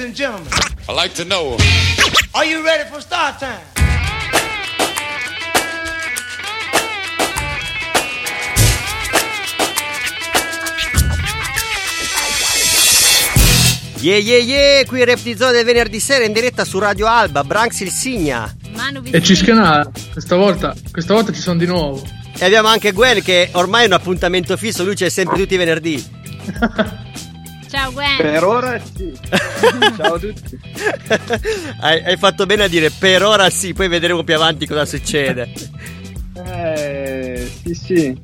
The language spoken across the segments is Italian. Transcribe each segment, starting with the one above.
and gentlemen, I like to know. are you ready for start time? Yeah yeah yeah, qui Reptizone del venerdì sera in diretta su Radio Alba, Branx il Signa. E Cischiana, questa volta, questa volta ci sono di nuovo. E abbiamo anche Gwen che ormai è un appuntamento fisso, lui c'è sempre tutti i venerdì. Ciao Gwen. Per ora sì. Ciao a tutti. hai, hai fatto bene a dire per ora sì, poi vedremo più avanti cosa succede. Eh, sì, sì.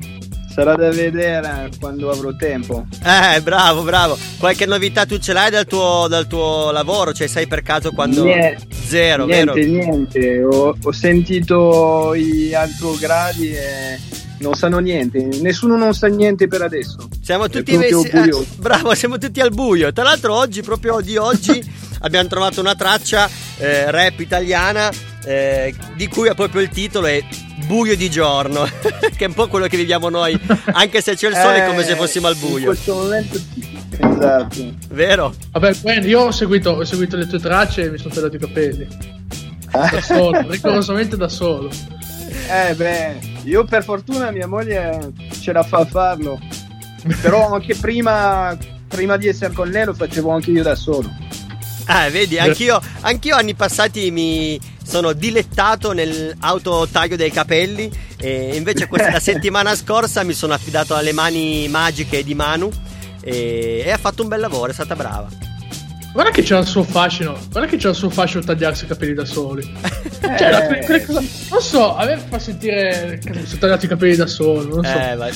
Sarà da vedere quando avrò tempo. Eh, bravo, bravo. Qualche novità tu ce l'hai dal tuo, dal tuo lavoro? Cioè, sai per caso quando... Nie- Zero, niente, vero? niente. Ho, ho sentito gli gradi e non sanno niente. Nessuno non sa niente per adesso. Siamo tutti messi... eh, bravo, siamo tutti al buio. Tra l'altro oggi, proprio di oggi, abbiamo trovato una traccia eh, rap italiana eh, di cui ha proprio il titolo è Buio di giorno, che è un po' quello che viviamo noi, anche se c'è il sole è come se Eh, fossimo al In buio, questo momento. Esatto. vero? Vabbè, Gwen, io ho seguito, ho seguito le tue tracce e mi sono tagliato i capelli. Da solo, rigorosamente da solo. Eh beh, io per fortuna mia moglie ce la fa a farlo. Però anche prima, prima di essere con lei lo facevo anche io da solo. Ah, vedi, anch'io, anch'io anni passati mi sono dilettato nell'autotaglio dei capelli e invece questa la settimana scorsa mi sono affidato alle mani magiche di Manu e, e ha fatto un bel lavoro, è stata brava. Guarda che c'ha il suo fascino. Guarda che c'ha il suo fascino tagliarsi i capelli da soli. Cioè, la- que- quelle cosa- non so, a me fa sentire che mi sono tagliato i capelli da solo. Non so. Eh, ma-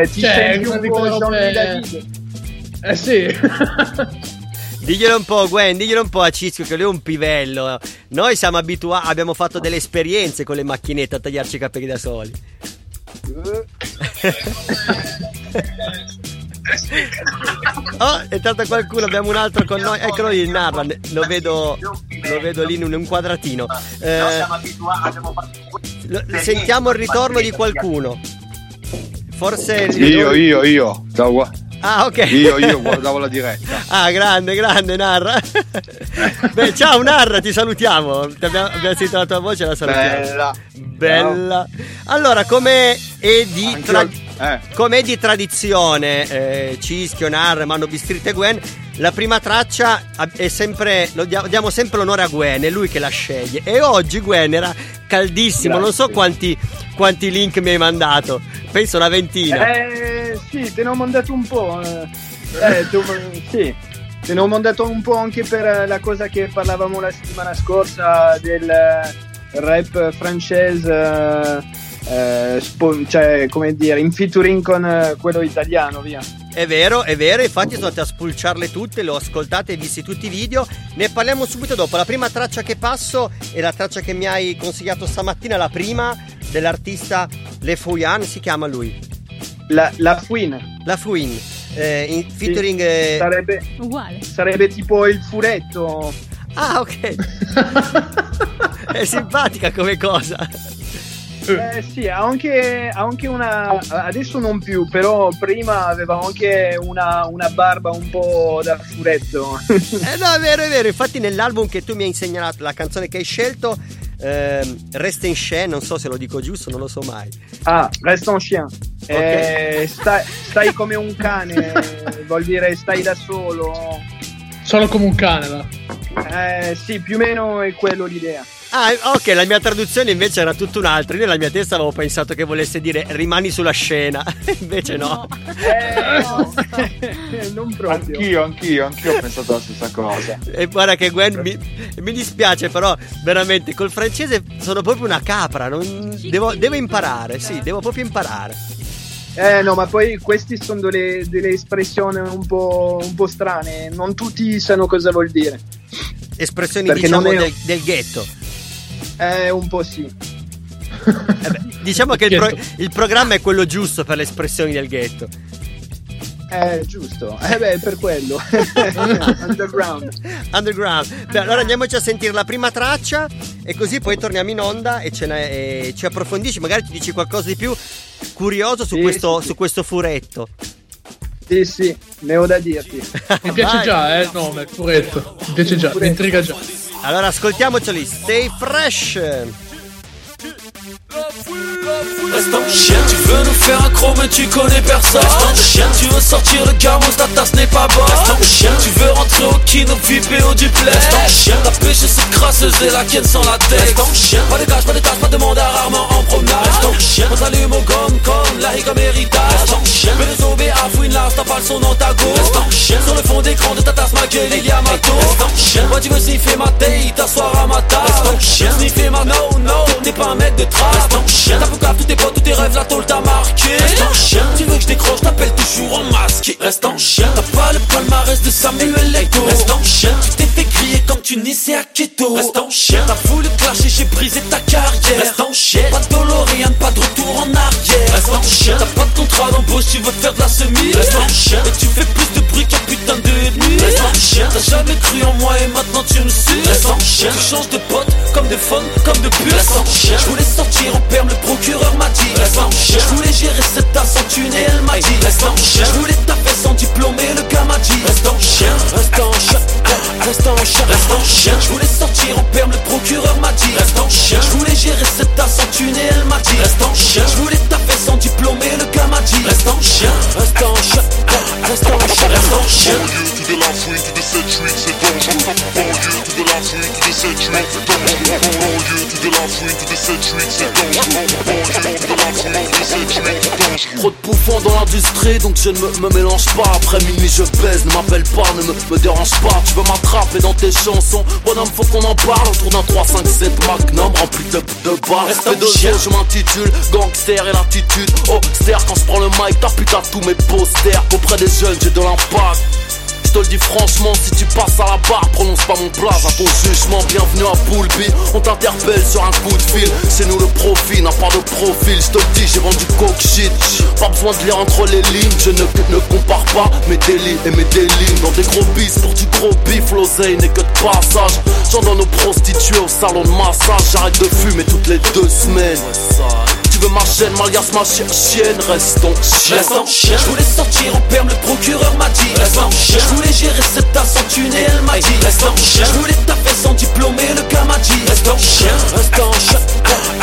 Eh, ti Cioè, senti un di po' Johnny robe-. Eh sì. diglielo un po', Gwen, diglielo un po' a Cischio che lui è un pivello. Noi siamo abituati, abbiamo fatto delle esperienze con le macchinette a tagliarci i capelli da soli. Oh, è entrato qualcuno, abbiamo un altro con noi. Eccolo lì, il narra. Lo vedo, lo vedo lì in un quadratino. Eh, sentiamo il ritorno di qualcuno. Forse. Io, io, io. Ciao, Ah, ok. Io, io guardavo la diretta. Ah, grande, grande Narra. Beh, ciao Narra, ti salutiamo. Ti abbiamo, abbiamo sentito la tua voce, la salutiamo. Bella. Bella. Allora, come è di, Anche tra- io- eh. come di tradizione, eh, Cischio, Narra, Mano Bistrit e Gwen, la prima traccia è sempre, diamo sempre l'onore a Gwen, è lui che la sceglie. E oggi Gwen era caldissimo, non so Grazie. quanti, quanti link mi hai mandato, penso una ventina. Eh, sì, te ne ho mandato un po'. eh. Eh, tu- sì. Te ne ho mandato un po' anche per la cosa che parlavamo la settimana scorsa del rap francese, eh, spo- cioè come dire, in featuring con eh, quello italiano, via. È vero, è vero, infatti sono andati a spulciarle tutte, le ho ascoltate e visti tutti i video. Ne parliamo subito dopo. La prima traccia che passo è la traccia che mi hai consigliato stamattina, la prima dell'artista Le Fouyan, si chiama lui. La, la Fouine La Fouin, eh, in- Sì, featuring... eh, sarebbe, Uguale. sarebbe tipo il furetto. Ah, ok, è simpatica come cosa. Eh sì, ha anche, ha anche una. Adesso non più, però prima aveva anche una, una barba un po' da furetto. Eh no, è vero, è vero. Infatti nell'album che tu mi hai insegnato, la canzone che hai scelto, ehm, Resta in Chien, non so se lo dico giusto, non lo so mai. ah, resta un chien. Eh, stai, stai come un cane, vuol dire stai da solo. Solo come un cane, va. Eh sì, più o meno è quello l'idea. Ah, ok, la mia traduzione invece era tutta un'altra. Io nella mia testa avevo pensato che volesse dire rimani sulla scena. invece no. Eh, no. non proprio. Anch'io, anch'io, anch'io ho pensato la stessa cosa. E guarda che Gwen mi, mi dispiace, però veramente col francese sono proprio una capra. non- devo, devo imparare, sì, devo proprio imparare. Eh no, ma poi queste sono delle, delle espressioni un po', un po' strane. Non tutti sanno cosa vuol dire. Espressioni Perché diciamo è- del, del ghetto. Eh, un po' sì. Eh beh, diciamo che il, pro- il programma è quello giusto per le espressioni del ghetto. Eh, giusto. Eh beh, per quello. Underground. Underground. Beh, allora andiamoci a sentire la prima traccia e così poi torniamo in onda e, ce ne- e ci approfondisci. Magari ci dici qualcosa di più curioso su, Sì, questo, sì. su questo furetto. Sì, sì, ne ho da dirti. Mi piace Vai. già, eh, il nome, Puretto. Mi piace già, mi intriga già. Allora ascoltiamoceli, stay fresh. Reste en chien, tu veux nous faire un croc mais tu connais personne Reste en chien, tu veux sortir le gamos, ta tasse n'est pas bonne Reste en chien, tu veux rentrer au kino, VIP au duplex Reste en chien, ta pêche c'est crasseuse et la ken sans la tête Reste en chien, pas de gage, pas de tâche, pas de mandat rarement en promenade Reste en chien, on s'allume au gomme comme la higa héritage Reste en chien, mais les à fouine là, t'as pas le son dans ta go Reste en chien, sur le fond d'écran de ta tasse ma gueule il y a ma tour Reste en chien, moi tu veux sniffer ma taille, t'asseoir à ma table Reste en chien, sniffer ma no no, t'es pas un mec de trappe Reste en chien, t'as boucave tous tes potes, tous tes rêves, la tôle t'a marqué Reste en chien, tu veux que je décroche, t'appelles toujours en masqué Reste en chien, t'as pas le palmarès de Samuel Eto'o Reste en chien, tu t'es fait crier comme tu naissais à Keto Reste en chien, t'as voulu clasher, j'ai brisé ta carrière Reste en chien, pas de DeLorean, pas de retour en arrière Reste en chien, t'as pas de contrat d'embauche, tu veux faire de la semi Reste en chien, et tu fais plus de bruit qu'un putain de ennemi Reste en chien, t'as jamais cru en moi et maintenant tu me suis Reste en chien, tu changes de pote, comme de fun, comme de pute Reste en chien, je donc je ne me, me mélange pas. Après minuit, je baise, ne m'appelle pas, ne me, me dérange pas. Tu veux m'attraper dans tes chansons, bonhomme, faut qu'on en parle. Autour d'un 3, 5, 7 magnum rempli de, de balles. Reste de chien. jeu, je m'intitule Gangster et l'attitude. Oh, quand je prends le mic, t'as putain tous mes posters. Auprès des jeunes, j'ai de l'impact. Te le dis franchement, si tu passes à la barre, prononce pas mon blaze à ton jugement. Bienvenue à Poulby, on t'interpelle sur un coup de fil. C'est nous le profil, n'a pas de profil. Je te dis, j'ai vendu coke shit. Pas besoin de lire entre les lignes, je ne, ne compare pas mes délits et mes délits. Dans des gros bis pour du gros bif, l'oseille n'est que de passage. J'en donne prostituées au salon de massage. J'arrête de fumer toutes les deux semaines. Tu veux ma chaîne, Malgas ma chi- chienne, reste en chien. Reste en chien. Je voulais sortir en perme, le procureur m'a dit. Reste en chien. Je voulais gérer cette tasse en thune et elle m'a dit. Reste en chien. Je voulais taper sans diplôme et le gars m'a dit. Reste en chien. Reste en chien.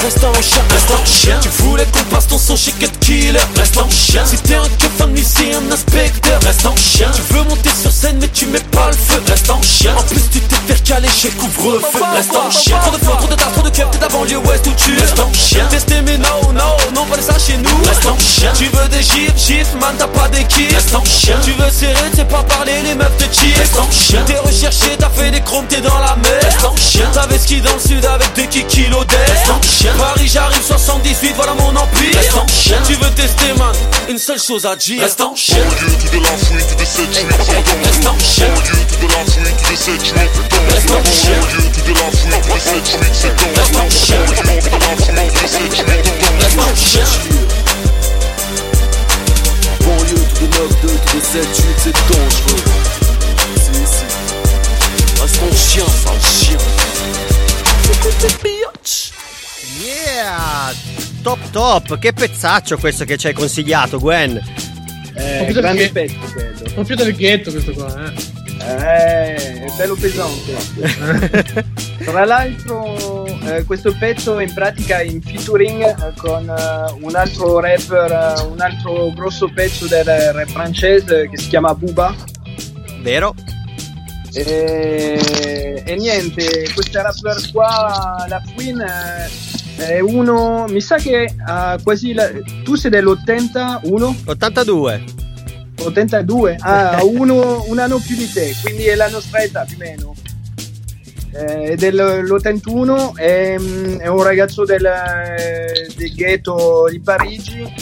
Reste en chien. Reste en chien. Tu voulais qu'on passe ton son chez Cut Killer. Reste en chien. Si t'es un keuf, un huissier, un inspecteur. Reste en chien. Tu veux monter sur scène, mais tu mets pas le feu. Reste en chien. En plus, tu t'es fait caler chez le couvre-feu. Reste en chien. Trop de flots, trop de tasses, trop de keufs, t'es ta banlieue ouest où tu Reste en chien. Testé, mais non, non, non, pas de ça chez nous. Reste en chien. Tu veux des gifs, gifs, man, t'as pas d'équipe. Reste en chien. Tu veux serrer, t'sais pas parler, les meufs te cheat. Reste en chien. T'es recherché, t'as fait des chromes, t'es dans la mer. Reste en chien. T'avais ski dans le sud avec des kilos d'air. Reste en chien. Paris, j'arrive 78, voilà mon empire. Reste en chien. Tu veux tester, man, une seule chose à dire. Reste en chien. Set street, c'est Reste en chien. To the set street, c'est Reste en chien. Set street, c'est Reste en chien. Dangereux. en chien. Banlieue, tout de 9, 2, tout de 7, 8, c'est dangereux. Si, si. Reste en chien, sale chien. Bitch. Yeah! Top top, che pezzaccio questo che ci hai consigliato, Gwen. Eh, grande pezzo quello. Proprio del ghetto questo qua, eh. Eh, è bello pesante. Tra l'altro, eh, questo pezzo in pratica in featuring eh, con eh, un altro rapper, eh, un altro grosso pezzo del rap francese che si chiama Buba. Vero? E, e niente, questo rapper qua, la Queen, è uno, mi sa che ha quasi, la- tu sei dell'81? 82. 82, ah, uno, un anno più di te, quindi è la nostra età più o meno. Eh, È dell'81, è, mm, è un ragazzo del, del ghetto di Parigi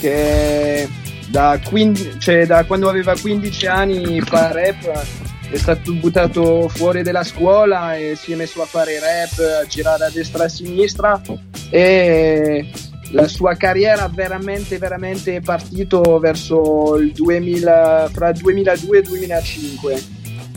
che da, 15 cioè, da quando aveva 15 anni fa rap, è stato buttato fuori dalla scuola e si è messo a fare rap, a girare a destra e a sinistra e la sua carriera veramente veramente è partito verso il 2000 fra 2002 e 2005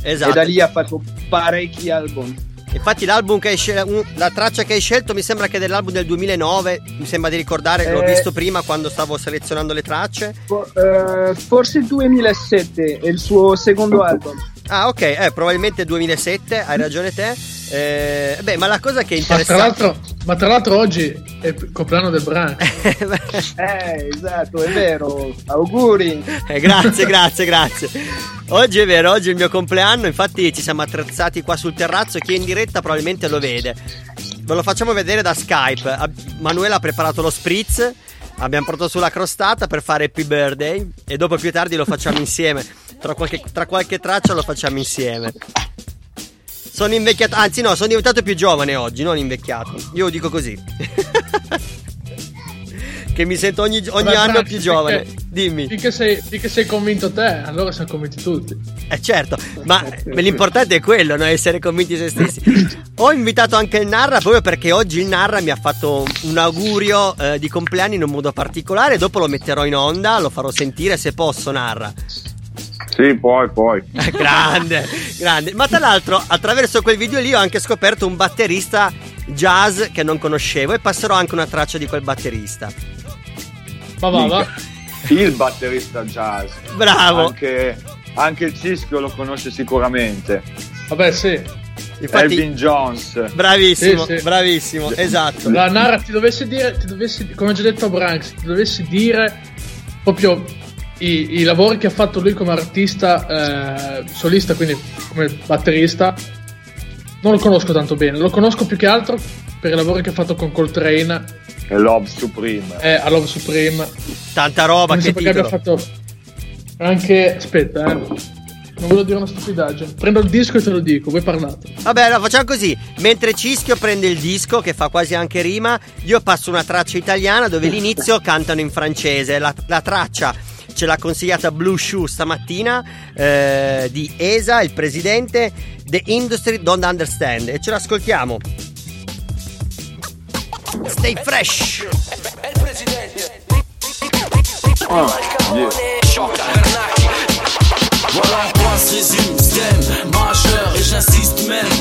Esatto. e da lì ha fatto parecchi album Infatti l'album che hai scelto, la traccia che hai scelto mi sembra che è dell'album del 2009, mi sembra di ricordare, l'ho Eh. visto prima quando stavo selezionando le tracce. fo- eh, forse il 2007 è il suo secondo album. Ah ok, eh, probabilmente 2007, hai ragione te. Eh, beh, ma la cosa che è Ma tra, interessante... l'altro, ma tra l'altro oggi è il compleanno del Branco. Eh, esatto, è vero. Auguri. Eh, grazie, grazie, grazie. Oggi è vero, oggi è il mio compleanno, infatti ci siamo attrezzati qua sul terrazzo, chi è in diretta probabilmente lo vede. Ve lo facciamo vedere da Skype. Manuela ha preparato lo spritz, abbiamo portato sulla crostata per fare Happy Birthday e dopo più tardi lo facciamo insieme. Tra qualche, tra qualche traccia lo facciamo insieme. Sono invecchiato, anzi no, sono diventato più giovane oggi, non invecchiato. Io dico così. che mi sento ogni, ogni anno Frank, più giovane. finché- Dimmi. Finché sei, finché sei convinto te, allora siamo convinti tutti. Eh certo, ma l'importante è quello, no? essere convinti se stessi. Ho invitato anche il Narra proprio perché oggi il Narra mi ha fatto un augurio eh, di compleanno in un modo particolare, dopo lo metterò in onda, lo farò sentire se posso Narra. Sì, poi, poi. Grande, grande. Ma tra l'altro attraverso quel video lì ho anche scoperto un batterista jazz che non conoscevo e passerò anche una traccia di quel batterista. Ma va, va. Il batterista jazz. Bravo. Anche, anche il Cischio lo conosce sicuramente. Vabbè, sì. Infatti, Elvin Jones. bravissimo, Sì, sì. bravissimo, esatto. La Nara ti dovessi dire, ti dovessi, come ho già detto a Branks, ti dovessi dire proprio i, i lavori che ha fatto lui come artista eh, solista, quindi come batterista, non lo conosco tanto bene, lo conosco più che altro per i lavori che ha fatto con Coltrane E Love Supreme. e a Love Supreme. Tanta roba, Mi che che abbia titolo. fatto anche, aspetta, eh. non voglio dire una stupidaggine, prendo il disco e te lo dico, voi parlate. Vabbè, allora facciamo così. Mentre Cischio prende il disco, che fa quasi anche rima, io passo una traccia italiana dove l'inizio cantano in francese. La, la traccia ce l'ha consigliata Blue Shoe stamattina eh, di ESA, il presidente. The Industry Don't Understand. E ce l'ascoltiamo. Stay fresh. Voilà en quoi se résume STEM majeur et j'insiste même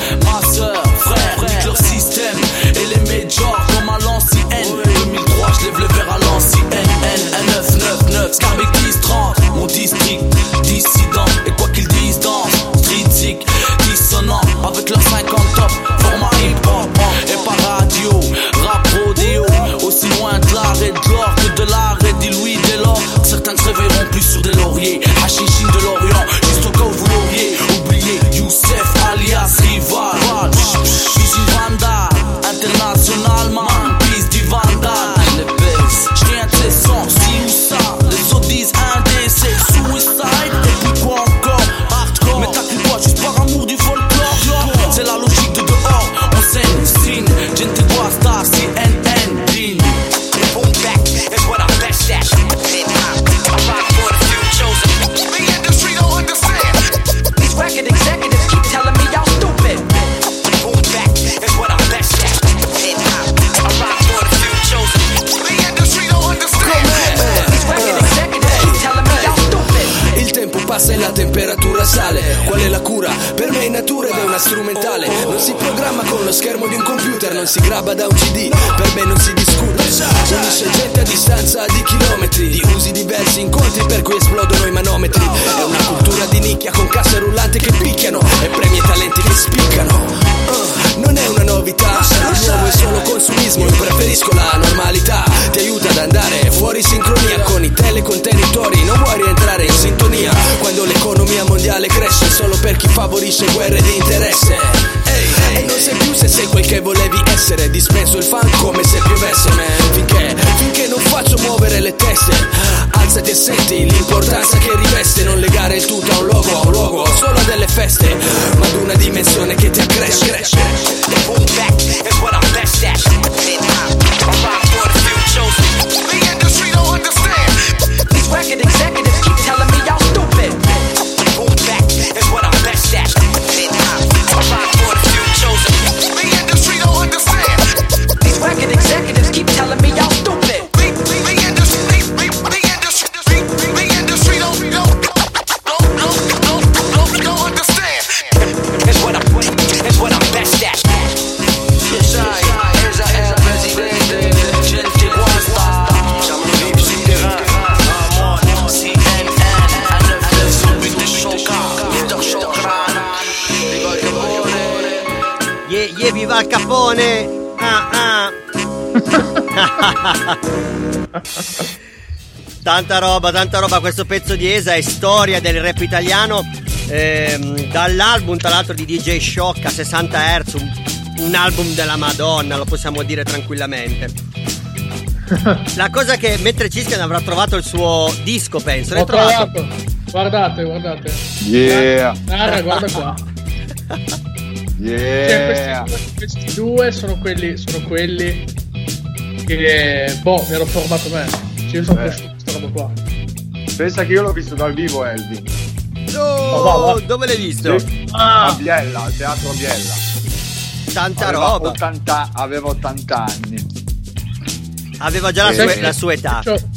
tanta roba, tanta roba. Questo pezzo di Esa è storia del rap italiano. ehm, dall'album, tra l'altro, di DJ Shock a 60 Hz. Un, un album della Madonna, lo possiamo dire tranquillamente. La cosa che mentre Ciscan avrà trovato il suo disco, penso. l'hai Ho trovato. Guardate, guardate. Yeah. Nara, guarda qua. Yeah. Cioè, questi, due, questi due sono quelli, sono quelli che, boh, mi ero formato me. Cioè, io sono cresciuto roba qua. Pensa che io l'ho visto dal vivo Elvin. Oh, va, va. dove l'hai visto? Sì. Ah. A Biella, al teatro Biella. Tanta Aveva roba. 80 aveva 80 anni. Aveva già la Eh, sua, la sua età. Io c'ho-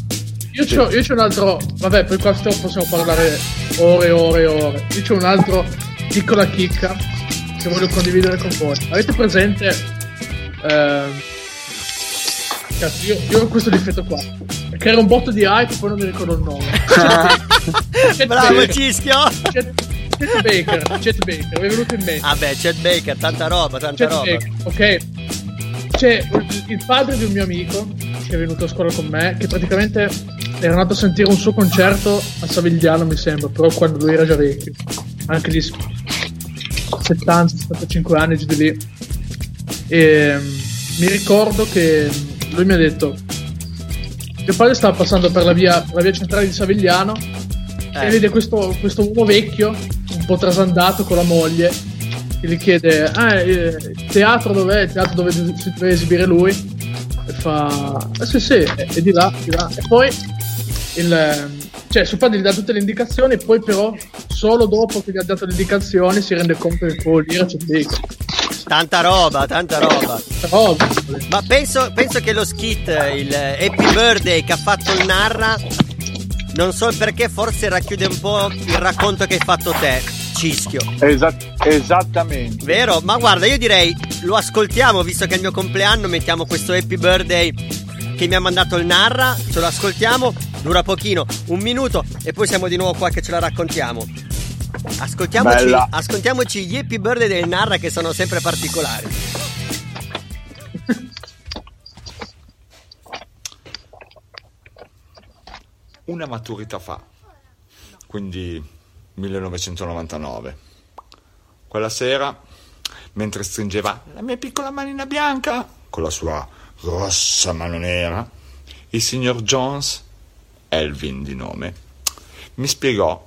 Io c'ho, io c'ho un altro. Vabbè, poi qua stiamo- possiamo parlare ore e ore e ore. Io c'ho un altro piccola chicca che voglio condividere con voi. Avete presente? ehm, cazzo, io, io ho questo difetto qua. Crea un botto di hype, poi non mi ricordo il nome. Bravo Baker. Cischio. Chet, Chet Baker. Chet Baker, mi è venuto in mente. Vabbè, Chet Baker, tanta roba, tanta Chet roba. Baker, ok. C'è il padre di un mio amico che è venuto a scuola con me, che praticamente era andato a sentire un suo concerto a Savigliano, mi sembra, però quando lui era già vecchio, anche lì 70-75 anni, giù di lì. E mm, mi ricordo che lui mi ha detto: Mio padre stava passando per la via, per la via centrale di Savigliano Eh. e vede questo, questo uomo vecchio, un po' trasandato con la moglie, che gli chiede: Ah, eh, il teatro dov'è? Il teatro dove si deve esibire lui? E fa: Eh sì, sì, è, di là, di là. E poi il, cioè, suo padre gli dà tutte le indicazioni, e poi però solo dopo che gli ha dato le indicazioni si rende conto che lì era Chet Baker. Tanta roba, tanta roba. Ma penso, penso che lo skit, il Happy Birthday che ha fatto il Narra, non so perché, forse racchiude un po' il racconto che hai fatto te, Cischio. Esat- esattamente. Vero? Ma guarda, io direi lo ascoltiamo, visto che è il mio compleanno, mettiamo questo Happy Birthday che mi ha mandato il Narra, ce lo ascoltiamo, dura pochino, un minuto e poi siamo di nuovo qua che ce la raccontiamo. Ascoltiamoci, Bella. ascoltiamoci gli Happy Birthday del Narra che sono sempre particolari. una maturità fa, quindi 1999. Quella sera, mentre stringeva la mia piccola manina bianca con la sua rossa mano nera, il signor Jones, Elvin di nome, mi spiegò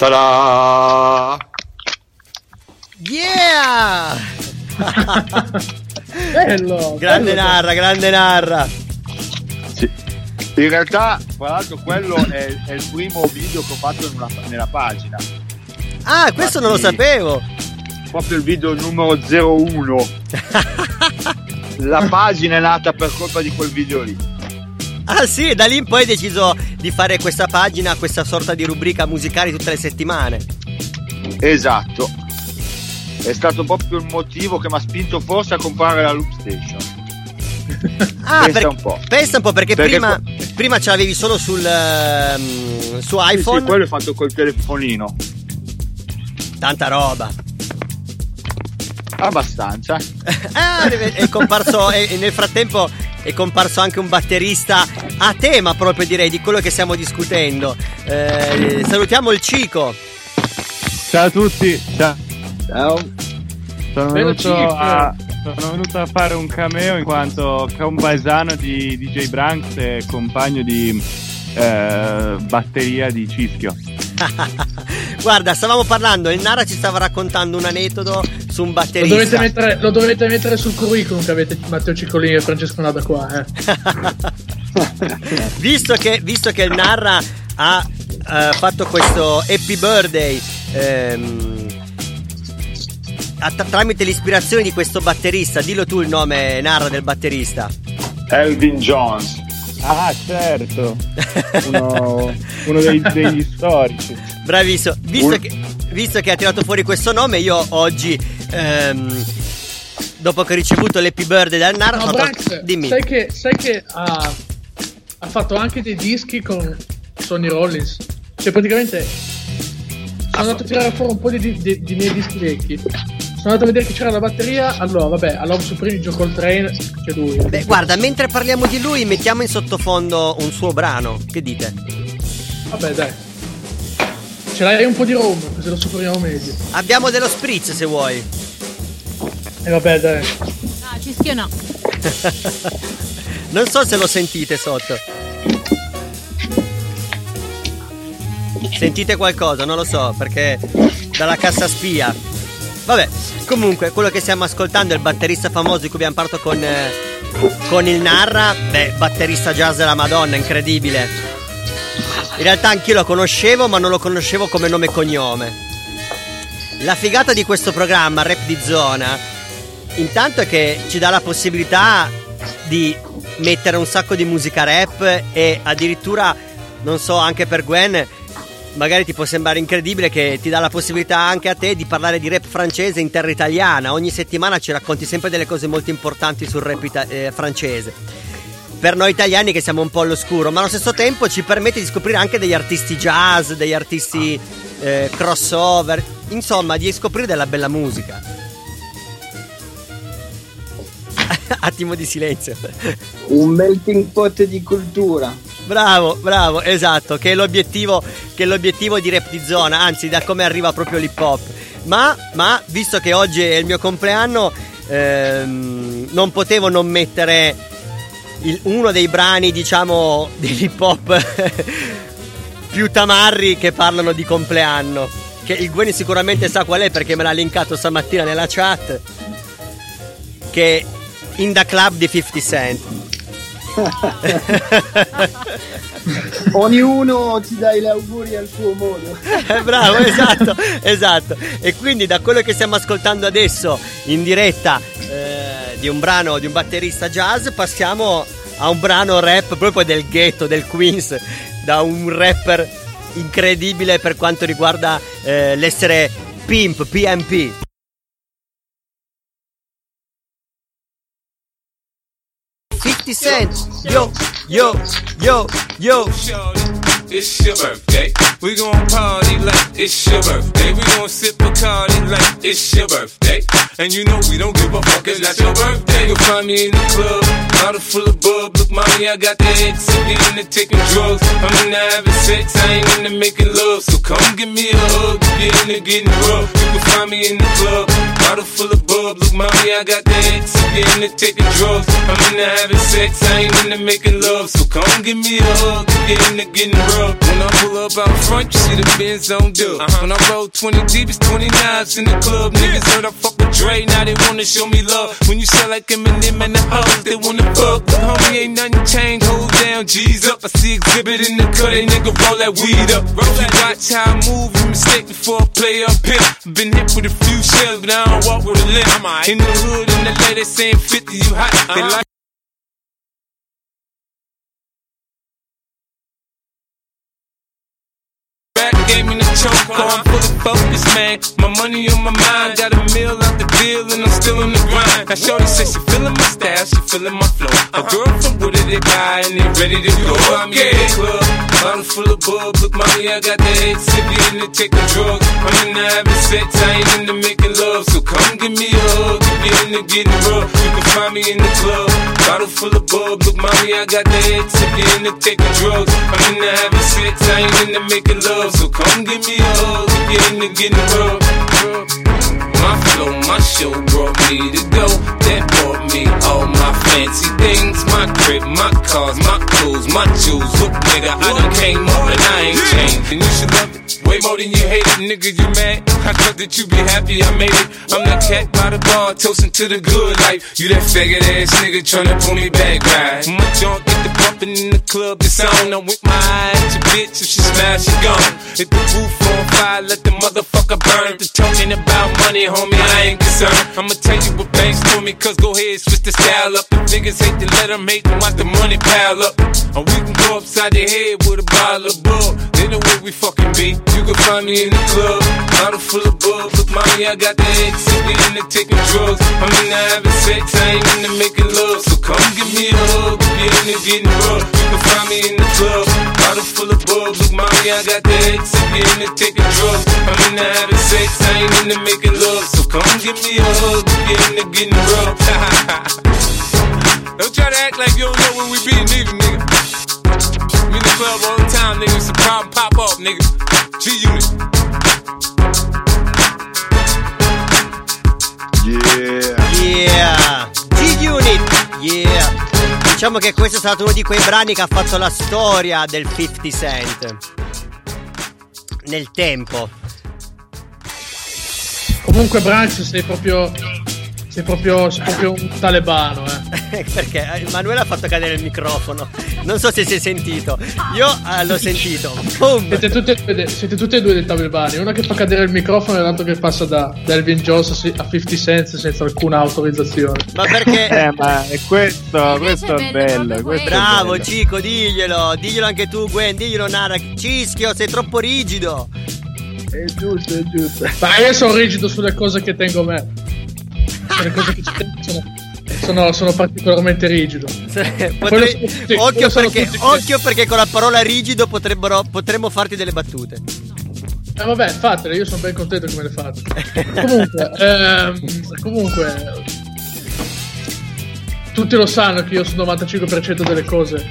Ta-da! Yeah! bello! grande bello. narra, grande narra. Sì. In realtà, tra l'altro, quello è, è il primo video che ho fatto una- nella pagina. Ah, questo non lo Infatti- sapevo. Proprio il video numero 01. La pagina è nata per colpa di quel video lì. Ah sì, da lì in poi hai deciso di fare questa pagina, questa sorta di rubrica musicale tutte le settimane. Esatto. È stato proprio il motivo che mi ha spinto forse a comprare la Loop Station. Ah, Pensa per- un po'. pensa un po' perché, Perché prima, prima ce l'avevi solo sul ehm, su Sì, iPhone. sì, quello è fatto col telefonino. Tanta roba. Abbastanza. Ah, è comparso e nel frattempo è comparso anche un batterista a tema proprio direi di quello che stiamo discutendo. Eh, salutiamo il Cico. Ciao a tutti, ciao. Ciao. Sono venuto, a, sono venuto a fare un cameo in quanto compaesano di DJ Branks e compagno di eh, batteria di Cischio. Guarda, stavamo parlando, il Nara ci stava raccontando un aneddoto su un Lo batterista. dovete, mettere, lo dovete mettere sul curriculum che avete Matteo Ciccolini e Francesco Nada qua, eh. visto, che, visto che il Narra ha eh, fatto questo Happy Birthday ehm, att- tramite l'ispirazione di questo batterista, dillo tu il nome, narra del batterista. Elvin Jones. Ah, certo. Uno, uno dei- degli storici. Bravissimo. Visto che, visto che ha tirato fuori questo nome, io oggi, ehm, dopo che ho ricevuto l'Happy Birthday dal Narra, No, Branks, dimmi. sai che, sai che ha, ha fatto anche dei dischi con Sonny Rollins. Cioè, praticamente sono andato a tirare fuori un po' di, di- di miei dischi vecchi. Sono andato a vedere che c'era la batteria. Allora, vabbè, a Love Supreme gioco col train. C'è lui. Beh, guarda, mentre parliamo di lui, mettiamo in sottofondo un suo brano. Che dite? Vabbè, dai. Ce l'hai un po' di Rome, così lo superiamo meglio. Abbiamo dello spritz se vuoi. E vabbè, dai. No, cischio no. Non so se lo sentite sotto. Sentite qualcosa? Non lo so, perché dalla cassa spia. Vabbè, comunque, quello che stiamo ascoltando è il batterista famoso di cui abbiamo parlato con, eh, con il Narra. Beh, batterista jazz della Madonna, incredibile. In realtà anch'io lo conoscevo, ma non lo conoscevo come nome e cognome. La figata di questo programma, Rap di Zona, intanto è che ci dà la possibilità di mettere un sacco di musica rap e addirittura, non so, anche per Gwen, magari ti può sembrare incredibile che ti dà la possibilità anche a te di parlare di rap francese in terra italiana. Ogni settimana ci racconti sempre delle cose molto importanti sul rap ita- eh, francese. Per noi italiani che siamo un po' all'oscuro, ma allo stesso tempo ci permette di scoprire anche degli artisti jazz, degli artisti eh, crossover, insomma, di scoprire della bella musica. Attimo di silenzio. Un melting pot di cultura. Bravo, bravo, esatto, che è l'obiettivo, che è l'obiettivo di Rap anzi da come arriva proprio l'hip hop. Ma, ma visto che oggi è il mio compleanno, ehm, non potevo non mettere il- uno dei brani, diciamo, dell'hip hop più tamarri che parlano di compleanno. Che il Gwen sicuramente sa qual è perché me l'ha linkato stamattina nella chat. Che è In the Club di 50 Cent. Ognuno ti dà gli auguri al suo modo. Eh, Bravo, esatto, esatto. E quindi da quello che stiamo ascoltando adesso in diretta eh, di un brano di un batterista jazz passiamo a un brano rap proprio del ghetto, del Queens, da un rapper incredibile per quanto riguarda eh, l'essere pimp, PMP. Fifty Cent, yo, yo, yo, yo. It's your birthday. We gon' party like it's your birthday. We gon' sip Bacardi like it's your birthday. And you know we don't give a fuck, it's not your birthday. You'll find me in the club, bottle full of bub. Look, mommy, I got the X. I'm into taking drugs. I'm into having sex, I ain't into making love. So come give me a hug, you get into getting rough. You can find me in the club, bottle full of bub. Look, mommy, I got the X. I'm into taking drugs. I'm into having sex, I ain't into making love. So come give me a hug, you get into getting rough. When I pull up out front, you see the Benz on dub. Uh-huh. When I roll 20 deep, it's 20 knives in the club. Niggas heard I fuck with Dre, now they wanna show me love. When you sell like Eminem and the hoes, they wanna fuck. But homie, ain't nothing changed, hold down, G's up. I see exhibit in the cut, they nigga roll that weed up. Roll that watch how I move, you mistake before I play up pimp. Been hit with a few shells, but I don't walk with a limp. In the hood, in the lady saying 50, you hot. They uh-huh. like gave me the choke on, fully focused, man. My money on my mind, got a meal out the deal, and I'm still in the grind. Now, Shorty says she feeling my style, she feeling my flow. A girl from Wooded, they buy, and they ready to go. I'm in the club, bottle full of bub. Look, mommy, I got the head, sip you into taking drugs. I'm into having sex, I ain't into making love. So come give me a hug, if you're into getting rough. You can find me in the club, bottle full of bub. Look, mommy, I got the head, sip you into taking drugs. I'm into having sex, I ain't into making love. So come give me a hug, if you're into getting rough. My flow, my show brought me to go. That brought me all my fancy things. My crib, my cars, my clothes, my jewels. Look, nigga, I done came up and I ain't changed. And you should love it way more than you hate it, nigga. You mad? I thought that you be happy I made it. I'm that cat by the bar, toasting to the good life. You that faggot ass nigga tryna pull me back, right? My junk get the bumping in the club, it's on. I'm with my eyes, your bitch. If she smash, she gone. Hit the roof on fire, let the motherfucker burn. To talking about money, homie, I ain't concerned. I'ma tell you what banks told me, cause go ahead, switch the style up. Niggas hate to let them hate them, watch the money pile up. Or we can go upside the head with a bottle of bull. They know where we fucking be. You can find me in the club, bottle full of bug. Look, mommy, I got the X, we the taking drugs. I'm into having sex, I ain't into making love. So come give me a hug, if you're into getting rough. You can find me in the club, bottle full of bug. Look, mommy, I got the X, we into taking drugs. I'm into having sex, I ain't into making love. So come give me a hug, if you're into getting rough. Don't try to act like you don't know where we be, nigga, nigga. I'm in the club all the time, nigga. It's a problem, pop up, nigga. G Unit. Yeah. Yeah, G-Unit, yeah. Diciamo che questo è stato uno di quei brani che ha fatto la storia del 50 Cent. Nel tempo. Comunque, Branch, sei proprio. Sei proprio, sei proprio un talebano, eh. Perché Emanuele ha fatto cadere il microfono. Non so se si è sentito. Io eh, l'ho sentito. Boom. Siete tutti, e due- siete tutti e due dei talebani. Uno che fa cadere il microfono e l'altro che passa da, da Elvin Jones a 50 Cent senza alcuna autorizzazione. Ma perché? Eh, ma è questo, questo è bello. Questo è Bravo bello. Cico, diglielo. Diglielo anche tu, Gwen. Diglielo, Nara. Cischio, sei troppo rigido. È giusto, è giusto. Ma io sono rigido sulle cose che tengo a me. Sulle cose che ci tengo sono, sono, particolarmente rigido. Potrei- tutti- occhio, perché, occhio perché con la parola rigido potrebbero, potremmo farti delle battute. Eh vabbè, fatele, io sono ben contento che me le fate. comunque, ehm, comunque, tutti lo sanno che io sul 95% delle cose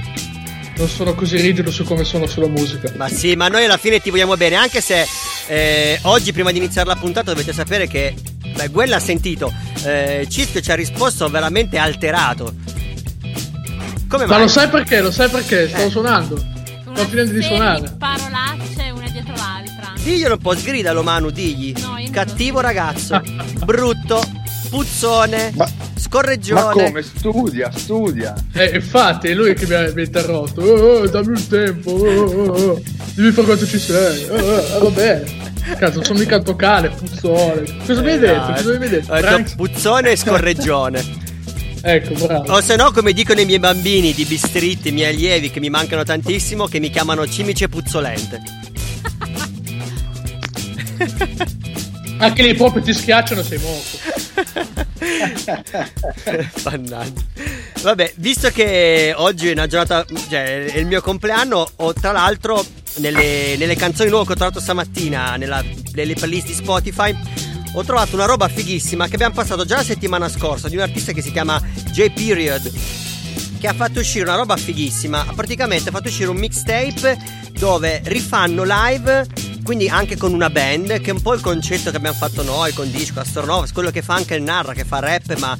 non sono così rigido su come sono sulla musica. Ma sì, ma noi alla fine ti vogliamo bene, anche se eh, oggi prima di iniziare la puntata dovete sapere che beh, Gwen l'ha sentito. Eh, Cischio ci ha risposto veramente alterato. Come Ma mai? lo sai perché? Lo sai perché? Stavo Eh. suonando. Sto finendo di suonare. Parolacce una dietro l'altra. Diglielo un po', sgridalo Manu, digli. No, Cattivo ragazzo, brutto, puzzone, Ma scorreggione. come? Studia, studia. Eh, infatti, è lui che mi ha, mi ha interrotto. Oh, oh, dammi il tempo. Oh, oh, oh. Dimmi fa quanto ci sei. Oh, oh, eh, va bene. Cazzo, non sono mica cane, puzzone. Cosa mi hai detto? Eh, Cosa mi hai detto? Frank? puzzone e scorreggione. Ecco, bravo. O se no, come dicono i miei bambini di B-Street, i miei allievi che mi mancano tantissimo, che mi chiamano cimice puzzolente. Anche lì proprio ti schiacciano sei morto. Mannaggia. Vabbè, visto che oggi è una giornata, cioè è il mio compleanno, ho tra l'altro nelle, nelle canzoni nuove che ho trovato stamattina, nella, nelle playlist di Spotify, ho trovato una roba fighissima che abbiamo passato già la settimana scorsa di un artista che si chiama J Period. Che ha fatto uscire una roba fighissima. Praticamente ha fatto uscire un mixtape dove rifanno live quindi anche con una band, che è un po' il concetto che abbiamo fatto noi con Disco, Astronovas, quello che fa anche il Narra, che fa rap, ma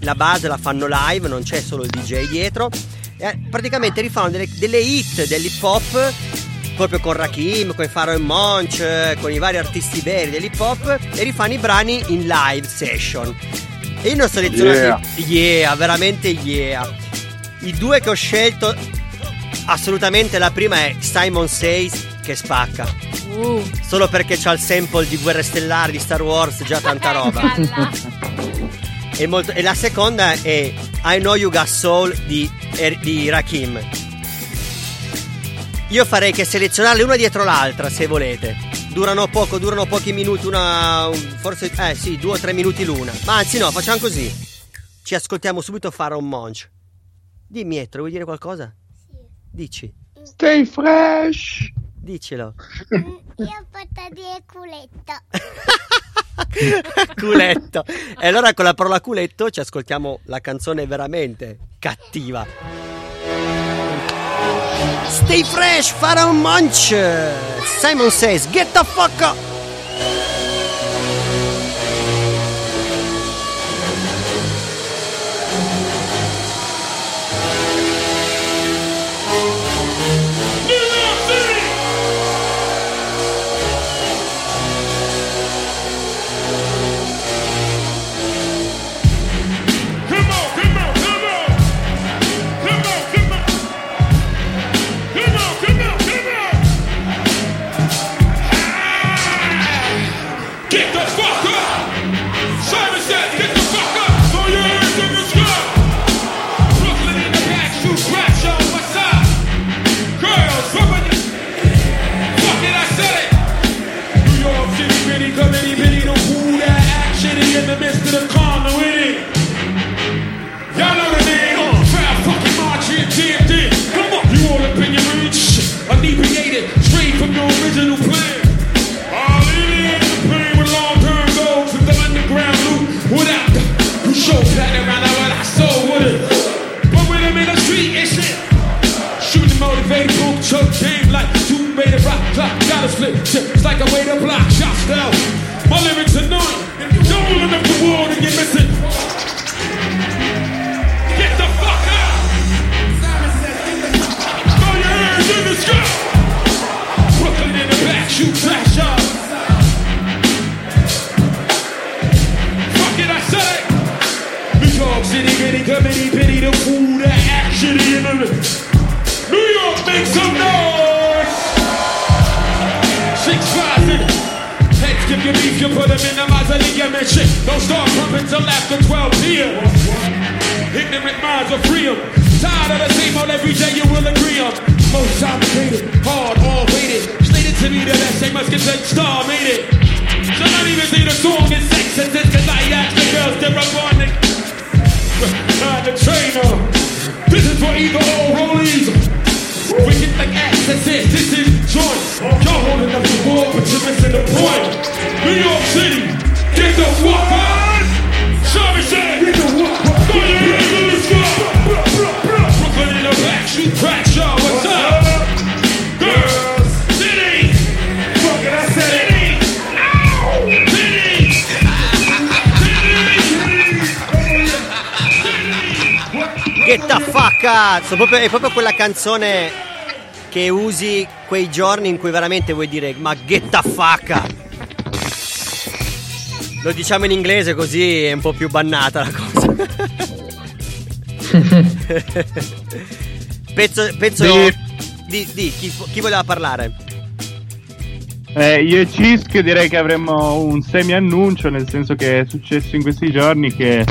la base la fanno live, non c'è solo il DJ dietro. E praticamente rifanno delle, delle hit dell'hip hop, proprio con Rakim, con Faro Monch, con i vari artisti veri dell'hip hop, e rifanno i brani in live session. E io ne ho selezionati, yeah, veramente yeah. I due che ho scelto, assolutamente la prima è Simon Says, che spacca. Uh, Solo perché c'ha il sample di Guerre Stellari di Star Wars, già tanta roba. e, molto- e la seconda è I Know You Got Soul di, Er- di Rakim. Io farei che selezionarle una dietro l'altra se volete. Durano poco, durano pochi minuti, una. forse. eh sì, due o tre minuti l'una. Ma anzi no, facciamo così. Ci ascoltiamo subito fare un munch. Dimmi Ettore, vuoi dire qualcosa? Dici, Stay fresh. Dicelo. Io fatto dire culetto. culetto. E allora con la parola culetto ci ascoltiamo la canzone veramente cattiva. Stay fresh, Pharaoh Munch. Simon says, get the fuck up. made it rock, drop, gotta split. It's like I made a block, shot down. My lyrics annoying. If you don't live up the world and you're missing. Proprio- è proprio quella canzone che usi quei giorni in cui veramente vuoi dire ma get the fuck out! Lo diciamo in inglese così è un po' più bannata la cosa. Pezzo, pezzo Sì. di, di chi, chi voleva parlare? Eh, io e Cisk direi che avremmo un semi-annuncio, nel senso che è successo in questi giorni che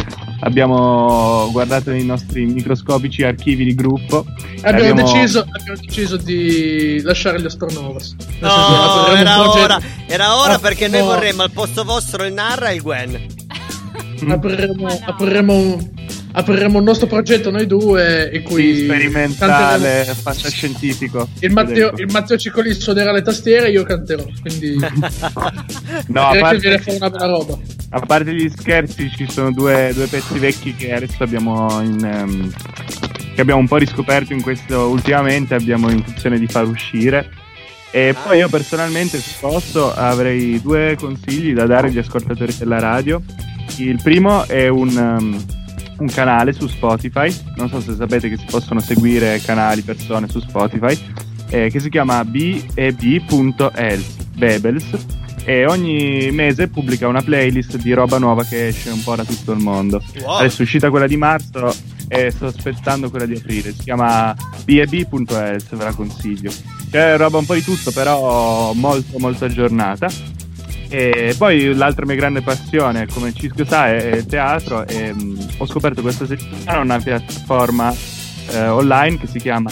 abbiamo guardato i nostri microscopici archivi di gruppo. Abbiamo, abbiamo- deciso, abbiamo deciso di lasciare gli Astronovas. Senso, No, apriremo un era ora, era ora perché noi No. vorremmo al posto vostro il Narra e il Gwen. apriremo, apriremo, un- apriremo un nostro progetto noi due in cui sperimentale, canteremo- fantascientifico. Il Matteo, il Matteo Ciccoli suonerà le tastiere e io canterò. Quindi No, a direi che parte- viene fuori una bella roba. A parte gli scherzi, ci sono due, due pezzi vecchi che adesso abbiamo in, ehm, che abbiamo un po' riscoperto in questo ultimamente, abbiamo intenzione di far uscire. E poi io personalmente, se posso, avrei due consigli da dare agli ascoltatori della radio. Il primo è un, ehm, un canale su Spotify, non so se sapete che si possono seguire canali, persone su Spotify, eh, che si chiama b.e.b.els, Bebels, e ogni mese pubblica una playlist di roba nuova che esce un po' da tutto il mondo. Wow. Adesso è uscita quella di marzo e sto aspettando quella di aprile. Si chiama b.e.b.els, ve la consiglio. C'è roba un po' di tutto, però molto molto aggiornata. E poi l'altra mia grande passione, come Cisco sa, è il teatro e mh, ho scoperto questa settimana una piattaforma eh, online che si chiama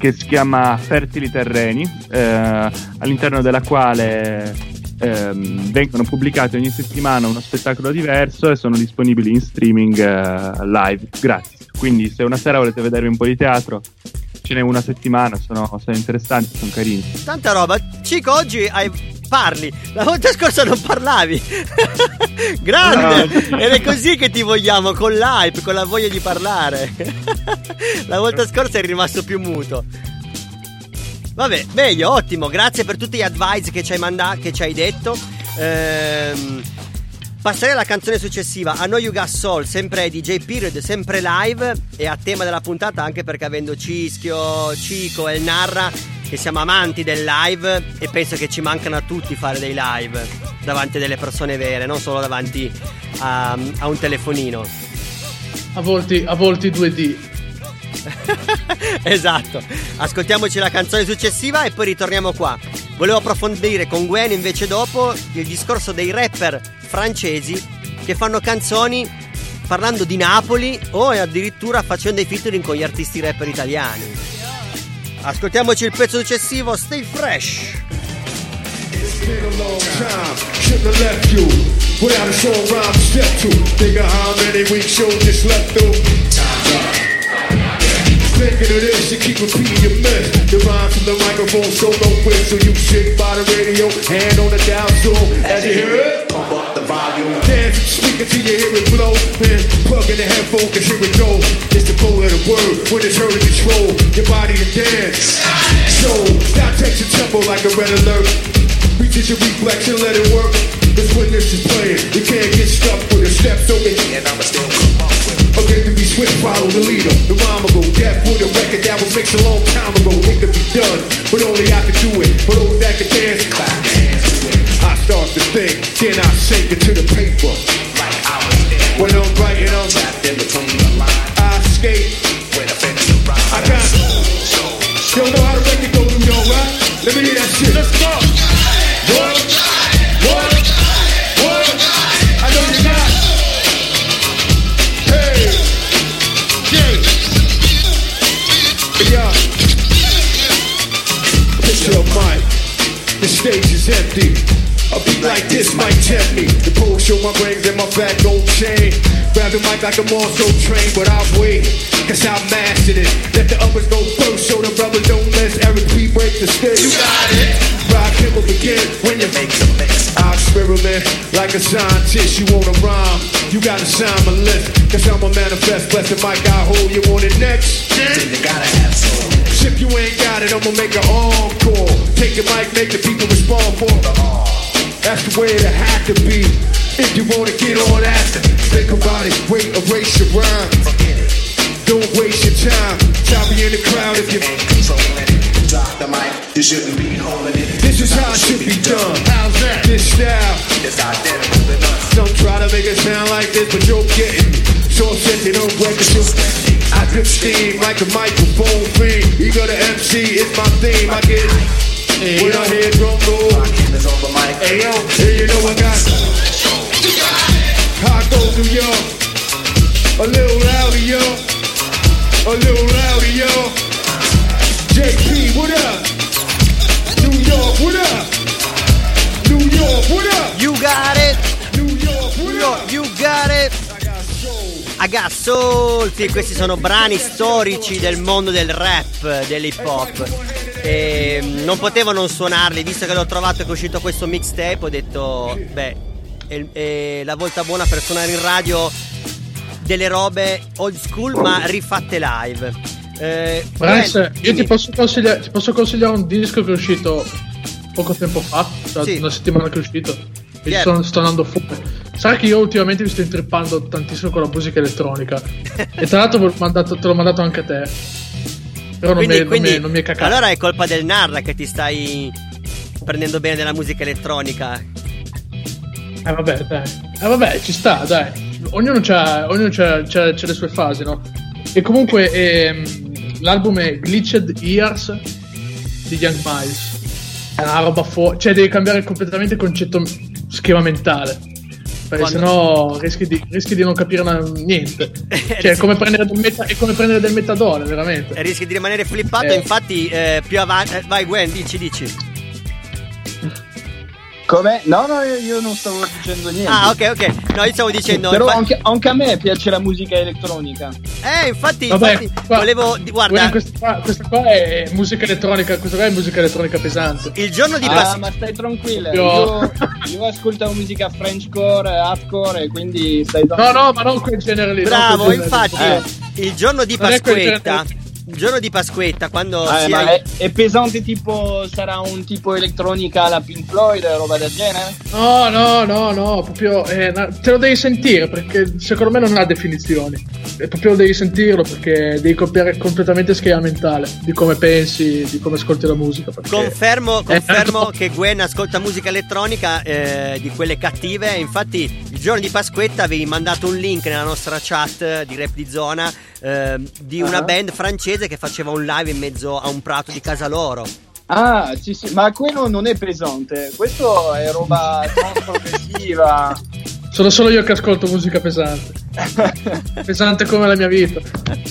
che si chiama Fertili Terreni, eh, all'interno della quale ehm, vengono pubblicati ogni settimana uno spettacolo diverso e sono disponibili in streaming eh, live gratis. Quindi se una sera volete vedervi un po' di teatro, ce n'è una settimana, sono, sono interessanti, sono carini. Tanta roba. Cico, oggi hai- parli. La volta scorsa non parlavi. Grande. No. Ed è così che ti vogliamo, con l'hype, con la voglia di parlare. la volta scorsa eri rimasto più muto. Vabbè, meglio, ottimo. Grazie per tutti gli advice che ci hai mandato, che ci hai detto. Ehm, passerei alla canzone successiva. A Know You Got Soul, sempre DJ Period, sempre live. E a tema della puntata, anche perché avendo Cischio, Cico e Narra, che siamo amanti del live. E penso che ci mancano a tutti fare dei live davanti a delle persone vere, non solo davanti a, a un telefonino. A volti, a volti 2D. esatto. Ascoltiamoci la canzone successiva e poi ritorniamo qua. Volevo approfondire con Gwen invece dopo il discorso dei rapper francesi che fanno canzoni parlando di Napoli o addirittura facendo dei featuring con gli artisti rapper italiani. Ascoltiamoci il pezzo successivo, Stay Fresh. It's been a long time, shouldn't have left you without a song rhyme step to. Think of how many weeks you just slept through. Time's. Thinking of this, you keep repeating your myth. The rhyme from the microphone so low quick, so you sit by the radio, hand on the dial soon. As you hear it, Dance, speak until you hear it blow. Then plug in the headphone, cause here it go. It's the flow of the word when it's heard and control your body to dance. So, now takes a tempo like a red alert. use your reflex and let it work. This is playing, you can't get stuck with the steps over here. And I'ma still come up with Okay, to be swift, follow the leader. The rhyme will go deaf with a record that was mixed a long time ago. It could be done, but only I can do it. For those that can dance, clap start to think, then I sink into the paper. Like I was there. When I'm writing, I'm trapped in between the lines. I skate. When I finish the rhyme. I got Yo, know how to make it go, New York, right? Let me hear that shit. Let's go. What? What? What? I know you got. Hey. Yeah. Yeah. Picture of mine. The stage is empty. A beat like this might tempt me. The pole show my brains and my fat gold chain. Grab the mic like I'm also trained, but I'll wait. Cause I mastered it. Let the uppers go first so the brothers don't miss. Eric P break the stage. You got it. Rock him will begin when you make the mix. I experiment like a scientist. You wanna rhyme? You gotta sign my list. Cause I'm a manifest. Bless the mic, I hold you on it next. Then you gotta have soul. If you ain't got it, I'ma make an encore. Take the mic, make the people respond for the the way it had to be. If you wanna get on after, think about it. Wait, erase your rhyme. Don't waste your time. Try me in the crowd if you ain't controlling it. Drop the mic, you shouldn't be holding it. This is how it should be done. How's that? This style. It's identical to us. Don't try to make it sound like this, but you're getting. So set it on record, you I drip steam like a microphone fiend. You go to MC, it's my theme. I get When hey here you know a little questi sono brani storici del mondo del rap, dell'hip hop. E non potevo non suonarli, visto che l'ho trovato e che è uscito questo mixtape, ho detto, beh, è, è la volta buona per suonare in radio delle robe old school ma rifatte live. Eh, Gwen, io ti posso, consigliare, ti posso consigliare un disco che è uscito poco tempo fa, cioè Sì. una settimana che è uscito. E Yeah. sto, sto andando fuori. Sai che io ultimamente mi sto intrippando tantissimo con la musica elettronica. e tra l'altro mandato- te l'ho mandato anche a te. Però non, Quindi, mi, è- non, quindi- mi, non mi è cacato. allora è colpa del Narra che ti stai prendendo bene della musica elettronica. Eh vabbè, dai. Eh vabbè, ci sta, dai. Ognuno, c'ha, ognuno c'ha, c'ha- c'ha le sue fasi, no? E comunque ehm, l'album è Glitched Years di Young Miles. È una roba fuori. Cioè, devi cambiare completamente il concetto schema mentale. Perché Quando- sennò rischi di, rischi di non capire una- niente. Cioè, è come prendere del, meta, è come prendere del metadone, veramente. E rischi di rimanere flippato, Eh. infatti eh, più avanti... eh, vai Gwen, dici, dici. Come? No, no, io, io non stavo dicendo niente. Ah, ok, ok. No, io stavo dicendo... Però infa- anche, anche a me piace la musica elettronica. Eh, infatti, Vabbè, infatti qua- volevo... Guarda, questa qua, questa qua è musica elettronica, questa qua è musica elettronica pesante. il giorno di Ah, Pas- ma stai tranquilla. Io- Io, ascolto musica Frenchcore, hardcore, e quindi stai No, tranquilla. no, ma non quel genere lì. Bravo, genere infatti, lì. il giorno di Non è quel Pasquetta... Il giorno di Pasquetta, quando Ah, si ma hai- è, è pesante tipo sarà un tipo elettronica alla Pink Floyd roba del genere? No, no, no, no, proprio eh, na- te lo devi sentire perché secondo me non ha definizioni. E proprio devi sentirlo perché devi copiare completamente schema mentale di come pensi, di come ascolti la musica. Confermo, confermo Eh, che Gwen ascolta musica elettronica eh, di quelle cattive. Infatti, il giorno di Pasquetta avevi mandato un link nella nostra chat di Rap di Zona eh, di una Ah. band francese che faceva un live in mezzo a un prato di casa loro. Ah, sì, sì, ma quello non è pesante, questo è roba non progressiva. Sono solo io che ascolto musica pesante. pesante come la mia vita.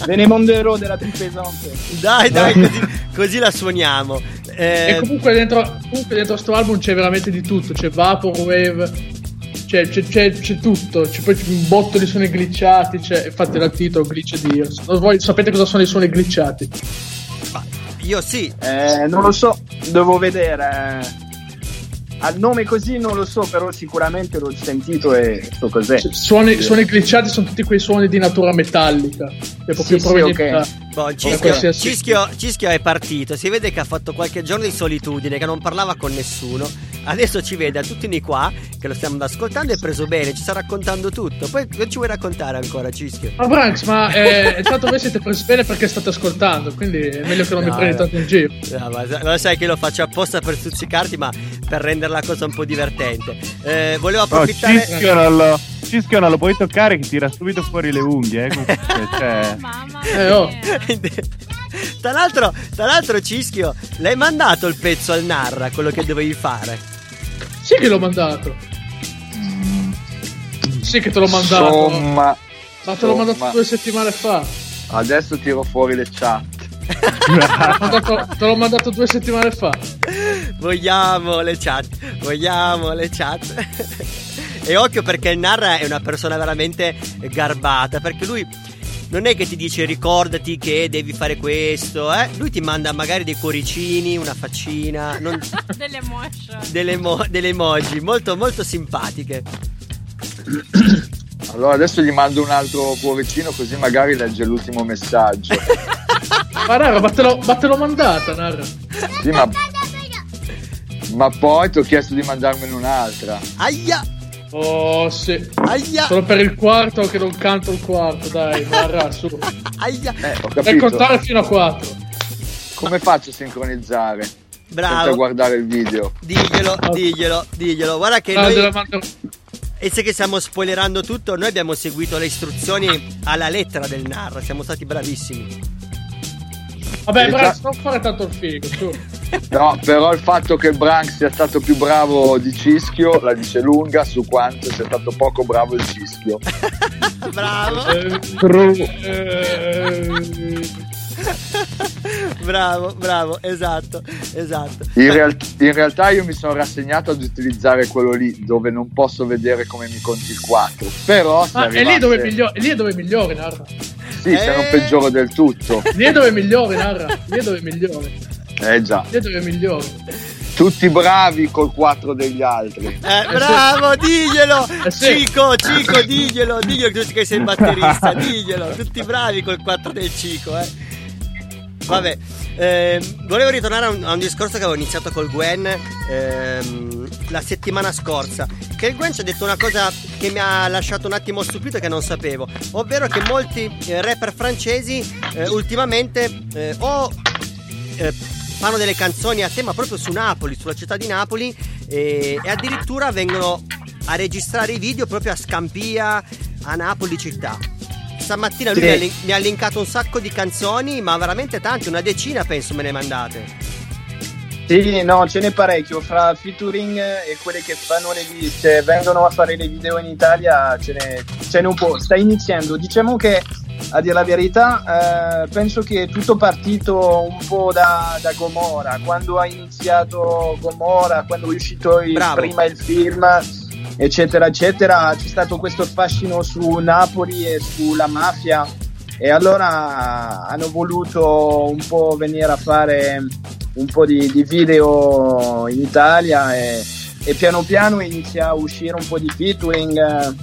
Ve ne monderò della più pesante. Dai, dai, così, così la suoniamo. E Eh, comunque dentro, comunque dentro sto album c'è veramente di tutto, c'è Vaporwave, c'è, c'è, c'è, c'è tutto, c'è poi un botto di suoni glitchati, c'è, infatti era il titolo Glitch Ears. Non voi sapete cosa sono i suoni glitchati? io sì. Eh, non lo so, devo vedere. Al nome così non lo so, però sicuramente l'ho sentito e so cos'è. Suoni, suoni glitchati sono tutti quei suoni di natura metallica, che proprio Sì, sì, provenienti ok. da- Boh, Cischio, qualsiasi- Cischio- Cischio è partito, si vede che ha fatto qualche giorno di solitudine, che non parlava con nessuno. Adesso ci vede a tutti noi qua, che lo stiamo ascoltando, è preso bene, ci sta raccontando tutto. Poi cosa ci vuoi raccontare ancora, Cischio? Ma Branks, ma eh, è stato voi siete presi bene perché state ascoltando, quindi è meglio che non mi No, prendi no. tanto in giro. No, ma lo sai che lo faccio apposta per stuzzicarti, ma per rendere la cosa un po' divertente. Eh, volevo No, approfittare. Cischio, non lo, Cischio non lo puoi toccare che tira subito fuori le unghie. Eh, comunque, cioè, Eh, oh. tra, l'altro, tra l'altro, Cischio, l'hai mandato il pezzo al Narra, quello che dovevi fare. Sì che l'ho mandato. Sì che te l'ho mandato. Insomma, Ma te l'ho mandato insomma. due settimane fa. adesso tiro fuori le chat. Te l'ho mandato- te l'ho mandato due settimane fa. Vogliamo le chat, vogliamo le chat. e occhio perché il Narra è una persona veramente garbata, perché lui non è che ti dice ricordati che devi fare questo, eh? Lui ti manda magari dei cuoricini, una faccina, non- Delle emotion. delle, emo- delle emoji molto molto simpatiche. Allora adesso gli mando un altro cuoricino così magari legge l'ultimo messaggio. Ma Nara, ma te l'ho, ma te l'ho mandata, Nara. Sì, ma... ma poi ti ho chiesto di mandarmene un'altra. Aia! Oh, sì. Aia! Solo per il quarto che non canto il quarto, dai, Nara, su. Aia! Eh, ho Per capito. contare fino a quattro. Come faccio a sincronizzare? Senza Bravo. guardare il video. Diglielo, diglielo, diglielo. Guarda che No, noi... mando- E se che stiamo spoilerando tutto, noi abbiamo seguito le istruzioni alla lettera del Narra, siamo stati bravissimi. Vabbè, Eh, Branks, non fare tanto il figo, su. No, però il fatto che Branks sia stato più bravo di Cischio la dice lunga su quanto sia stato poco bravo il Cischio. Bravo, Eh, bravo, bravo, esatto, esatto. In, real- in realtà io mi sono rassegnato ad utilizzare quello lì dove non posso vedere come mi conti il 4. Però se Ma è lì arrivasse- dove è migliore, lì è dove è migliore, Narra. Sì, se non Eh. peggioro del tutto. Lì è dove è migliore, Narra. Lì è dove è migliore. Eh già, Lì è dove è migliore. tutti bravi col 4 degli altri. Eh, bravo, diglielo! Eh. Cico, Cico, diglielo, diglielo che sei il batterista, diglielo. Tutti bravi col 4 del Cico, eh. Vabbè, ehm, volevo ritornare a un, a un discorso che avevo iniziato col Gwen ehm, la settimana scorsa. Che il Gwen ci ha detto una cosa che mi ha lasciato un attimo stupito e che non sapevo, ovvero che molti eh, rapper francesi eh, ultimamente eh, o eh, fanno delle canzoni a tema proprio su Napoli, sulla città di Napoli e, e addirittura vengono a registrare i video proprio a Scampia, a Napoli città. Stamattina lui Sì. mi, ha lin- mi ha linkato un sacco di canzoni, ma veramente tante, una decina penso me ne mandate. Sì, no, ce n'è parecchio. Fra featuring e quelle che fanno le viste, vengono a fare le video in Italia, ce n'è, ce n'è un po'. Sta iniziando. Diciamo che, a dire la verità, eh, penso che è tutto partito un po' da, da Gomorra. Quando ha iniziato Gomorra, quando è uscito il- prima il film, eccetera, eccetera, c'è stato questo fascino su Napoli e sulla mafia. E allora hanno voluto un po' venire a fare un po' di, di video in Italia e, e piano piano inizia a uscire un po' di featuring, eh,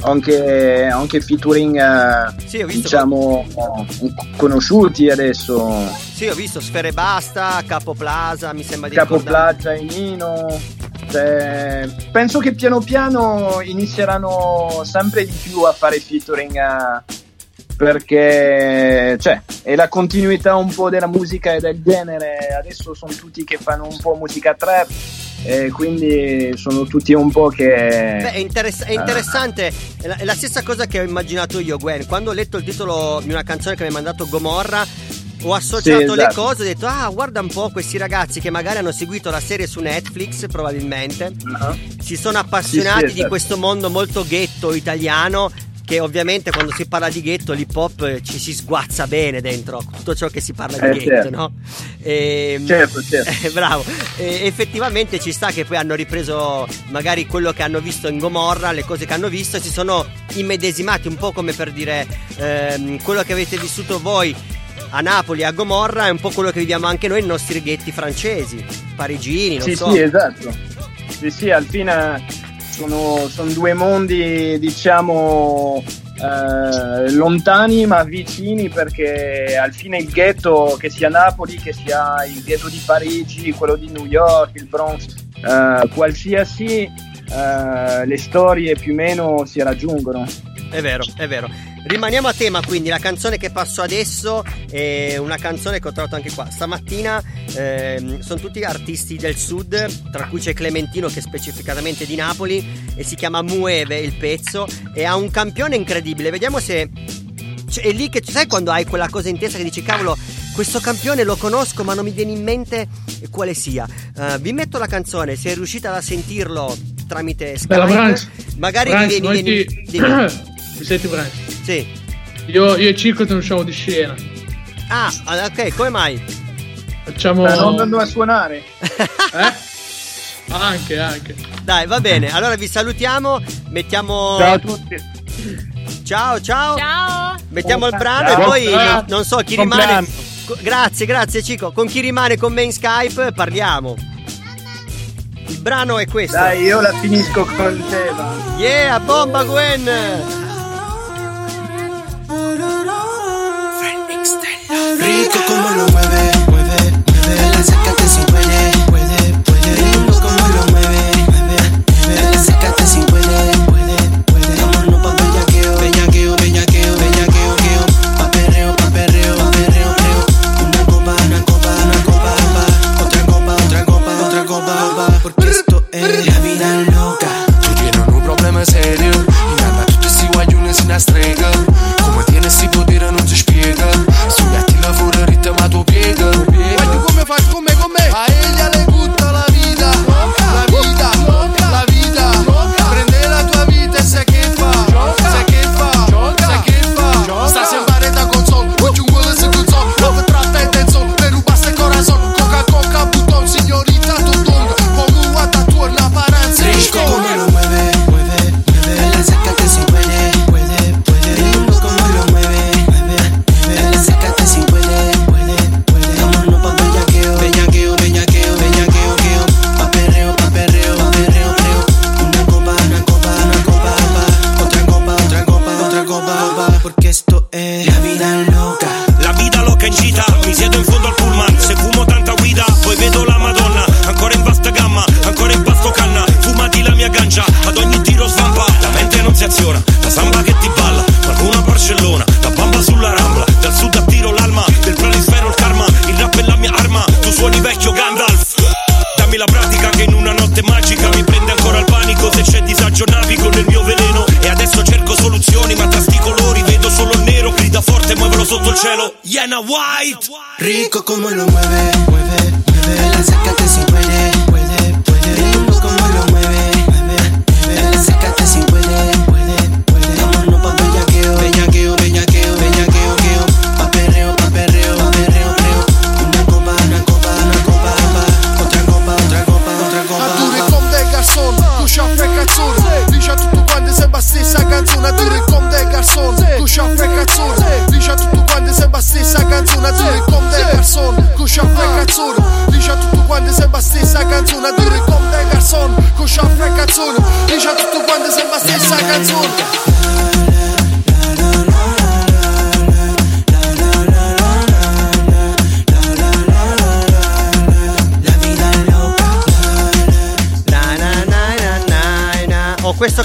anche, anche featuring eh, Sì, diciamo conosciuti adesso. Sì, ho visto Sfere Basta, Capo Plaza, mi sembra di Capo ricordare. Plaza e Nino. Cioè, penso che piano piano inizieranno sempre di più a fare featuring eh, perché cioè, è la continuità un po' della musica e del genere. Adesso sono tutti che fanno un po' musica trap e quindi sono tutti un po' che Beh, è, interess- è interessante, è la, è la stessa cosa che ho immaginato io, Gwen. Quando ho letto il titolo di una canzone che mi ha mandato Gomorra, ho associato Sì, le esatto. cose, ho detto, ah, guarda un po' questi ragazzi che magari hanno seguito la serie su Netflix, probabilmente, si sono appassionati Sì, sì, di esatto. questo mondo molto ghetto italiano. Che ovviamente quando si parla di ghetto l'hip hop eh, ci si sguazza bene dentro tutto ciò che si parla di Eh, ghetto, certo. no? E, Certo, certo. eh, bravo. E effettivamente ci sta che poi hanno ripreso magari quello che hanno visto in Gomorra, le cose che hanno visto, e si sono immedesimati un po' come per dire ehm, quello che avete vissuto voi a Napoli, a Gomorra, è un po' quello che viviamo anche noi nei nostri ghetti francesi, parigini, non Sì, so. sì, esatto. Sì, sì, alla fine sono, sono due mondi, diciamo, eh, lontani ma vicini perché al fine il ghetto, che sia Napoli, che sia il ghetto di Parigi, quello di New York, il Bronx, eh, qualsiasi, eh, le storie più o meno si raggiungono. È vero, è vero. Rimaniamo a tema quindi, la canzone che passo adesso è una canzone che ho trovato anche qua. Stamattina ehm, sono tutti artisti del sud, tra cui c'è Clementino che è specificatamente di Napoli e si chiama Mueve il pezzo e ha un campione incredibile. Vediamo se cioè, è lì che sai quando hai quella cosa in testa che dici cavolo questo campione lo conosco ma non mi viene in mente quale sia Uh, vi metto la canzone se riuscite a sentirlo tramite Bella, Skype Branks. magari Branks, vi noi vieni, ti- vieni- Mi senti Branks? Sì Io, io e Circo te ne usciamo di scena. ah ok come mai Facciamo. Per non andando a suonare. Eh? Anche, anche. dai va bene allora vi salutiamo mettiamo Ciao a tutti. ciao ciao Ciao. mettiamo il brano Ciao. e poi Ciao. non, non so chi rimane grazie grazie Cico con chi rimane con me in Skype parliamo il brano è questo Dai, io la finisco con te. va. Yeah, bomba Gwen! Como lo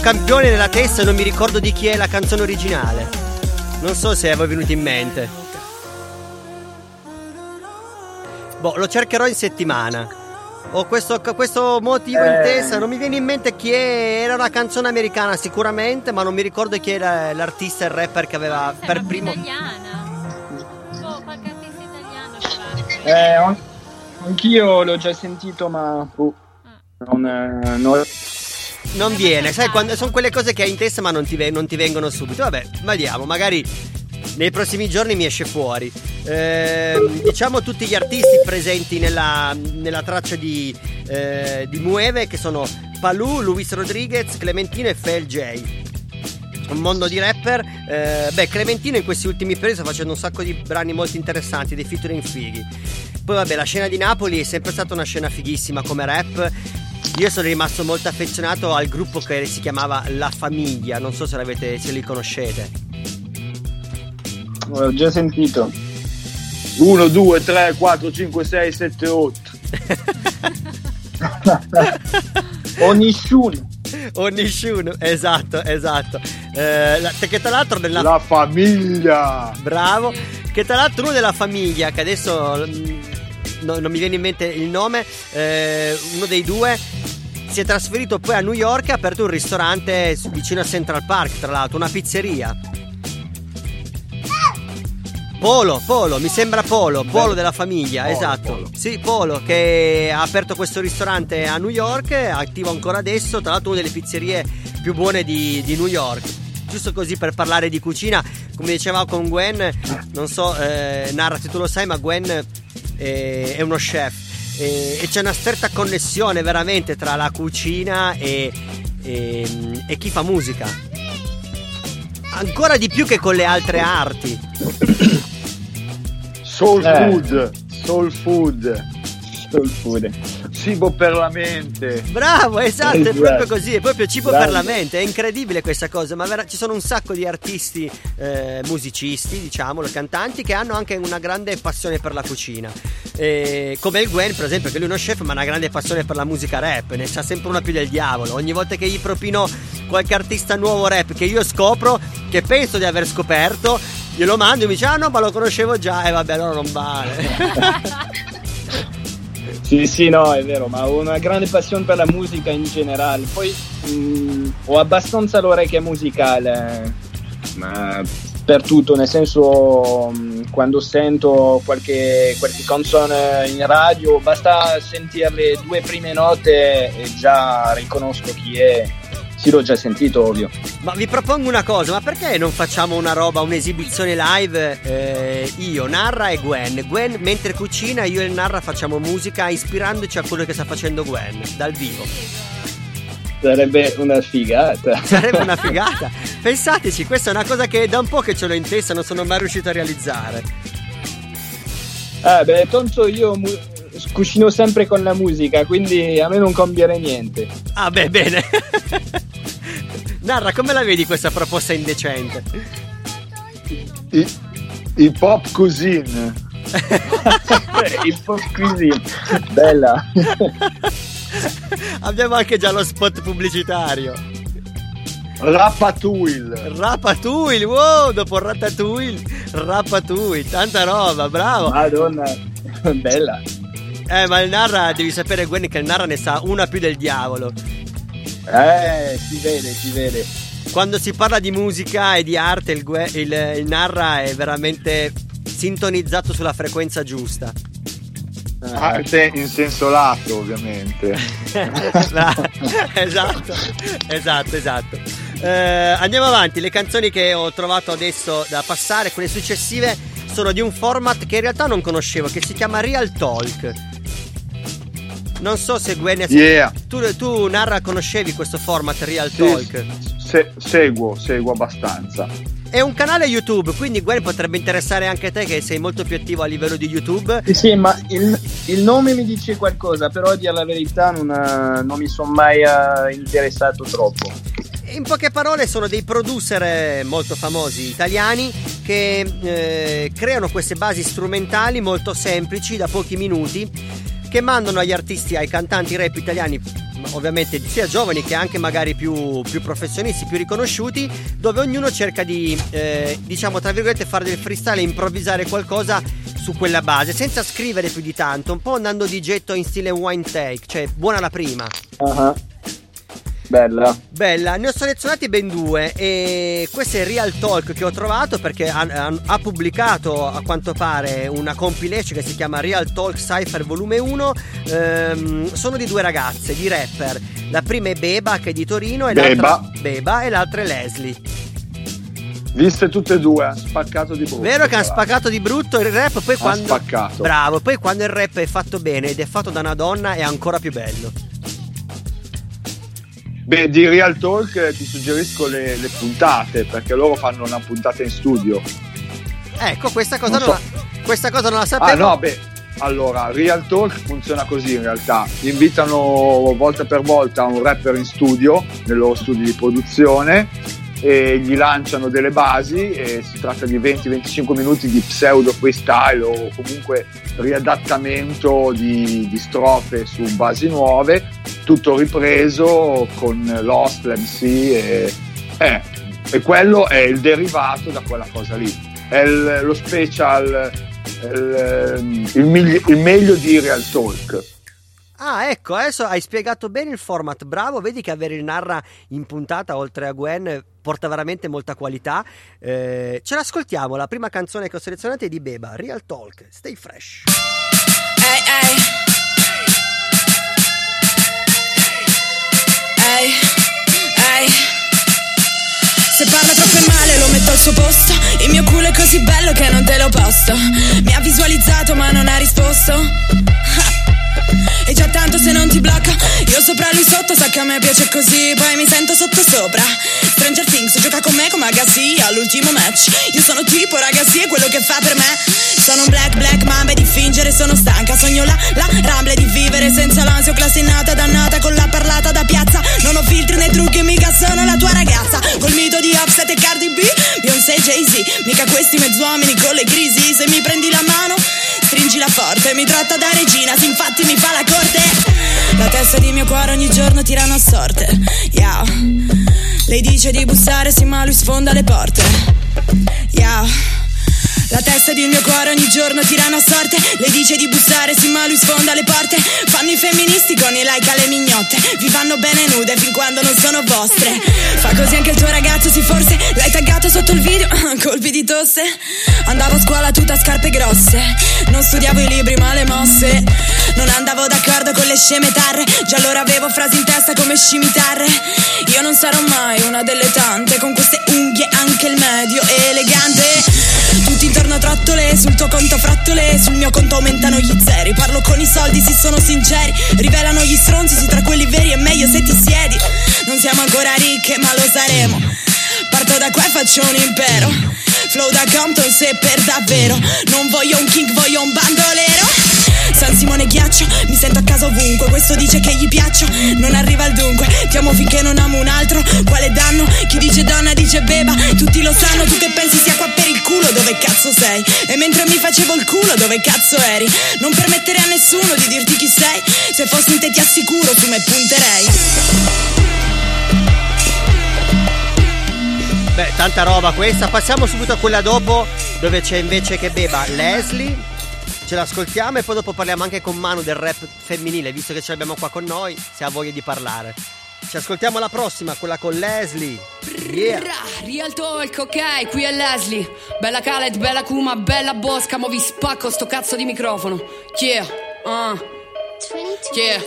campione nella testa e non mi ricordo di chi è la canzone originale. Non so se avevo venuto in mente. Boh, lo cercherò in settimana. Ho questo, questo motivo in Eh. testa, non mi viene in mente chi è. Era una canzone americana sicuramente, ma non mi ricordo chi era l'artista, il rapper che aveva per Una primo. italiana. Oh, qualche artista italiano. Eh, an- anch'io l'ho già sentito, ma boh, non, eh, non- Non viene, sai, quando sono quelle cose che hai in testa ma non ti, non ti vengono subito. Vabbè, vediamo, magari nei prossimi giorni mi esce fuori. Ehm, diciamo tutti gli artisti presenti nella, nella traccia di, eh, di Mueve che sono Palù, Luis Rodriguez, Clementino e Fel J. Un mondo di rapper. Eh, beh, Clementino in questi ultimi periodi sta facendo un sacco di brani molto interessanti, dei featuring fighi. Poi vabbè, la scena di Napoli è sempre stata una scena fighissima come rap. Io sono rimasto molto affezionato al gruppo che si chiamava La Famiglia, non so se, l'avete, se li conoscete. Ho già sentito. 1, 2, 3, 4, 5, 6, 7, 8. o nessuno. O nessuno, esatto, esatto. Eh, la- che tra l'altro nella La famiglia. Bravo. Che tra l'altro uno della famiglia, che adesso mm, no- non mi viene in mente il nome, eh, uno dei due si è trasferito poi a New York e ha aperto un ristorante vicino a Central Park, tra l'altro, una pizzeria. Polo, Polo, mi sembra Polo, Polo della famiglia, Polo, esatto. Polo. Sì, Polo che ha aperto questo ristorante a New York, attivo ancora adesso, tra l'altro una delle pizzerie più buone di, di New York. Giusto così per parlare di cucina, come diceva con Gwen, non so, eh, Narra se tu lo sai, ma Gwen eh, è uno chef e, e c'è una stretta connessione veramente tra la cucina e, e- e chi fa musica. Ancora di più che con le altre arti. Soul Eh. food. Soul food. Soul food. Cibo per la mente. Bravo, esatto, è proprio così, è proprio cibo Grande. per la mente, è incredibile questa cosa, ma vera- ci sono un sacco di artisti, eh, musicisti, diciamolo, cantanti, che hanno anche una grande passione per la cucina. Eh, come il Gwen, per esempio, che lui è uno chef, ma ha una grande passione per la musica rap, ne sa sempre una più del diavolo. Ogni volta che gli propino qualche artista nuovo rap che io scopro, che penso di aver scoperto, glielo mando e mi dice, ah no, ma lo conoscevo già, e vabbè, allora non vale. Sì, sì, no, è vero, ma ho una grande passione per la musica in generale. Poi mm, ho abbastanza l'orecchia musicale, ma per tutto, nel senso mm, quando sento qualche, qualche canzone in radio, basta sentire le due prime note e già riconosco chi è. Sì, l'ho già sentito, ovvio. Ma vi propongo una cosa, ma perché non facciamo una roba, un'esibizione live? eh, io, Narra e Gwen. Gwen mentre cucina, io e Narra facciamo musica ispirandoci a quello che sta facendo Gwen dal vivo. Sarebbe una figata. Sarebbe una figata. Pensateci, questa è una cosa che da un po' che ce l'ho in testa, non sono mai riuscito a realizzare. Ah, beh, tanto io mu- cucino sempre con la musica, quindi a me non cambierà niente. Ah, beh, bene. Narra, come la vedi questa proposta indecente? I, i pop cuisine. Il pop cuisine. Bella. Abbiamo anche già lo spot pubblicitario. Ratatouille. Ratatouille, wow, dopo Ratatouille, Ratatouille, tanta roba, bravo. Madonna, bella. Eh, ma il Narra, devi sapere, Gwen, che il Narra ne sa una più del diavolo. Eh, si vede, si vede. Quando si parla di musica e di arte, il, Gue- il- il Narra è veramente sintonizzato sulla frequenza giusta. Arte in senso lato, ovviamente. esatto, esatto, esatto. Eh, andiamo avanti, le canzoni che ho trovato adesso da passare, quelle successive, sono di un format che in realtà non conoscevo, che si chiama Real Talk. Non so se Gwen Yeah. tu, tu Narra conoscevi questo format Real Sì, Talk. se- seguo, seguo abbastanza. È un canale YouTube, quindi Gwen potrebbe interessare anche te che sei molto più attivo a livello di YouTube. Sì, sì, ma il, il nome mi dice qualcosa, però a dire la verità non, eh, non mi sono mai eh, interessato troppo. In poche parole sono dei producer eh, molto famosi italiani che eh, creano queste basi strumentali molto semplici da pochi minuti che mandano agli artisti, ai cantanti rap italiani ovviamente sia giovani che anche magari più, più professionisti, più riconosciuti, dove ognuno cerca di, eh, diciamo, tra virgolette, fare del freestyle improvvisare qualcosa su quella base, senza scrivere più di tanto, un po' andando di getto in stile wine take, cioè buona la prima. Ah, Bella. Bella, ne ho selezionati ben due e questo è Real Talk che ho trovato perché ha, ha- ha pubblicato a quanto pare una compilation che si chiama Real Talk Cypher Volume 1 Ehm, sono di due ragazze, di rapper la prima è Beba che è di Torino e Beba. l'altra Beba e l'altra è Leslie Viste tutte e due, ha spaccato di brutto. Vero che hanno spaccato di brutto il rap poi Ha quando spaccato. Bravo, poi quando il rap è fatto bene ed è fatto da una donna è ancora più bello Beh, di Real Talk eh, ti suggerisco le, le puntate, perché loro fanno una puntata in studio. Ecco, questa cosa Non non, so. la, questa cosa non la Ah sapevo no, beh, Allora, Real Talk funziona così in realtà. Invitano volta per volta un rapper in studio, nel loro studio di produzione, e gli lanciano delle basi e si tratta di 20-25 minuti di pseudo freestyle o comunque riadattamento di, di strofe su basi nuove, tutto ripreso con l'host, l'MC e, eh, e quello è il derivato da quella cosa lì. È il- lo special, il, il migli- il meglio di Real Talk. Ah, ecco, adesso hai spiegato bene il format. Bravo, vedi che avere il Narra in puntata oltre a Gwen porta veramente molta qualità. Eh, ce l'ascoltiamo, la prima canzone che ho selezionato è di Beba, Real Talk, Stay Fresh. Ehi, ehi. Ehi, ehi. Se parla troppo male lo metto al suo posto. Il mio culo è così bello che non te lo posto. Mi ha visualizzato ma non ha risposto. E già tanto se non ti blocca Io sopra lui sotto sa che a me piace così. Poi mi sento sotto sopra. Stranger Things gioca con me come Agassi all'ultimo match. Io sono tipo ragazzi è quello che fa per me Sono un black black mamba di fingere sono stanca. Sogno la la ramble di vivere senza l'ansia Ho classe innata dannata con la parlata da piazza. Non ho filtri né trucchi mica sono la tua ragazza. Col mito di Offset e Cardi B Beyoncé e Jay-Z. Mica questi mezzuomini con le crisi. Se mi prendi la mano stringila forte. Mi tratta da regina se infatti mi fa la corte. La testa di mio cuore ogni giorno tirano a sorte. Yeah Lei dice di bussare sì ma lui sfonda le porte. Yeah la testa di mio cuore ogni giorno tirano a sorte. Lei dice di bussare, sì ma lui sfonda le porte. Fanno i femministi con i like alle mignotte. Vi vanno bene nude fin quando non sono vostre. Fa così anche il tuo ragazzo, sì forse. L'hai taggato sotto il video, colpi di tosse. Andavo a scuola tutta a scarpe grosse. Non studiavo i libri ma le mosse. Non andavo d'accordo con le sceme tarre. Già allora avevo frasi in testa come scimitarre. Io non sarò mai una delle tante Con queste unghie anche il medio elegante tutti intorno trottole, sul tuo conto frattole Sul mio conto aumentano gli zeri. Parlo con i soldi, si sono sinceri. Rivelano gli stronzi su tra quelli veri È meglio se ti siedi. Non siamo ancora ricche ma lo saremo. Parto da qua e faccio un impero. Flow da Compton se per davvero. Non voglio un king, voglio un bandolero San Simone ghiaccio, mi sento a casa ovunque Questo dice che gli piaccio, non arriva al dunque Ti amo finché non amo un altro, quale danno? Chi dice donna dice beba, tutti lo sanno Tu che pensi sia qua per il culo, dove cazzo sei? E mentre mi facevo il culo, dove cazzo eri? Non permettere a nessuno di dirti chi sei Se fossi in te ti assicuro, su me punterei Beh, tanta roba questa. Passiamo subito a quella dopo, dove c'è invece che beba Leslie. Ce l'ascoltiamo e poi dopo parliamo anche con Manu del rap femminile, visto che ce l'abbiamo qua con noi, se ha voglia di parlare. Ci ascoltiamo la prossima, quella con Leslie. Yeah. Real Talk, ok, qui è Leslie. Bella Khaled, bella Kuma, bella Bosca, mo vi spacco sto cazzo di microfono. Yeah, ah. Yeah.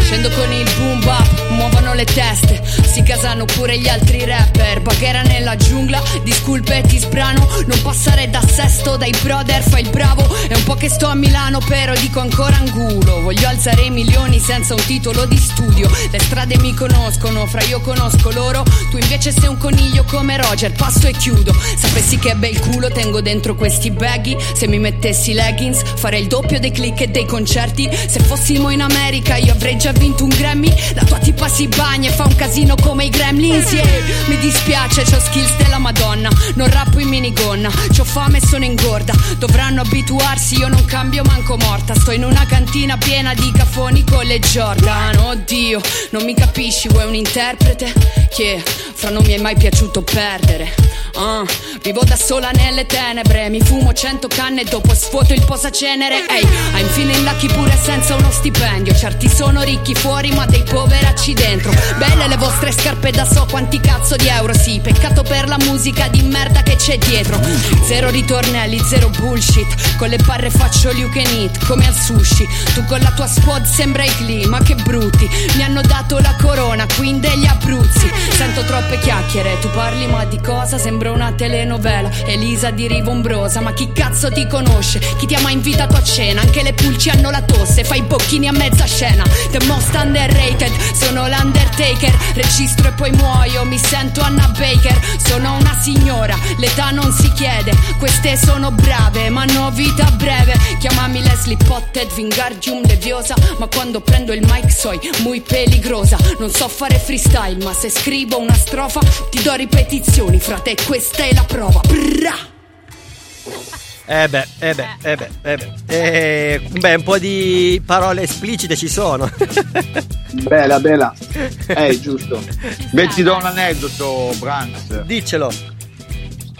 Scendo con il boom bap, muovono le teste, si casano pure gli altri rapper. Baghera nella giungla, disculpe ti sbrano, non passare da sesto dai brother, fai il bravo. È un po' che sto a Milano, però dico ancora angulo. Voglio alzare i milioni senza un titolo di studio. Le strade mi conoscono, fra io conosco loro. Tu invece sei un coniglio come Roger, passo e chiudo. Sapessi che bel culo tengo dentro questi baggy. Se mi mettessi leggings, farei il doppio dei click e dei concerti. Se fossimo in America, io avrei già vinto un Grammy. La tua tipa si bagna e fa un casino come i gremlins. Yeah. Mi dispiace, c'ho skills della Madonna. Non rappo in minigonna, c'ho fame e sono ingorda. Dovranno abituarsi, io non cambio manco morta. Sto in una cantina piena di cafoni con le Jordan. Oddio, non mi capisci, vuoi un interprete? Che fra non mi è mai piaciuto perdere. Ah, vivo da sola nelle tenebre, mi fumo cento canne e dopo svuoto il posacenere. Ehi, I'm feeling lucky pure senza uno stipendio. Certi sono ricchi fuori, ma dei poveracci dentro. Belle le vostre scarpe da so quanti cazzo di euro, sì. Peccato per la musica di merda che c'è dietro. Zero ritornelli, zero bullshit. Con le barre faccio you can eat, come al sushi. Tu con la tua squad sembra i clima, che brutti. Mi hanno dato la corona, queen degli Abruzzi. Sento troppe chiacchiere Tu parli ma di cosa? Sembra una telenovela Elisa di Riva Umbrosa Ma chi cazzo ti conosce? Chi ti ha mai invitato a cena? Anche le pulci hanno la tosse Fai i bocchini a mezza scena The most underrated Sono l'Undertaker Registro e poi muoio Mi sento Anna Baker. Sono una signora L'età non si chiede. Queste sono brave Ma hanno vita breve. Chiamami Leslie Potted Vingardium Leviosa. Ma quando prendo il mic soy muy peligrosa. Non so fare freestyle Ma se scrivo una strofa Ti do ripetizioni. Frate questa è la prova. Brrra Eh beh, eh beh, eh beh, eh beh. Eh, beh, un po' di parole esplicite ci sono. Bella, bella. Eh, giusto. Beh, ti do un aneddoto, Branks. Diccelo.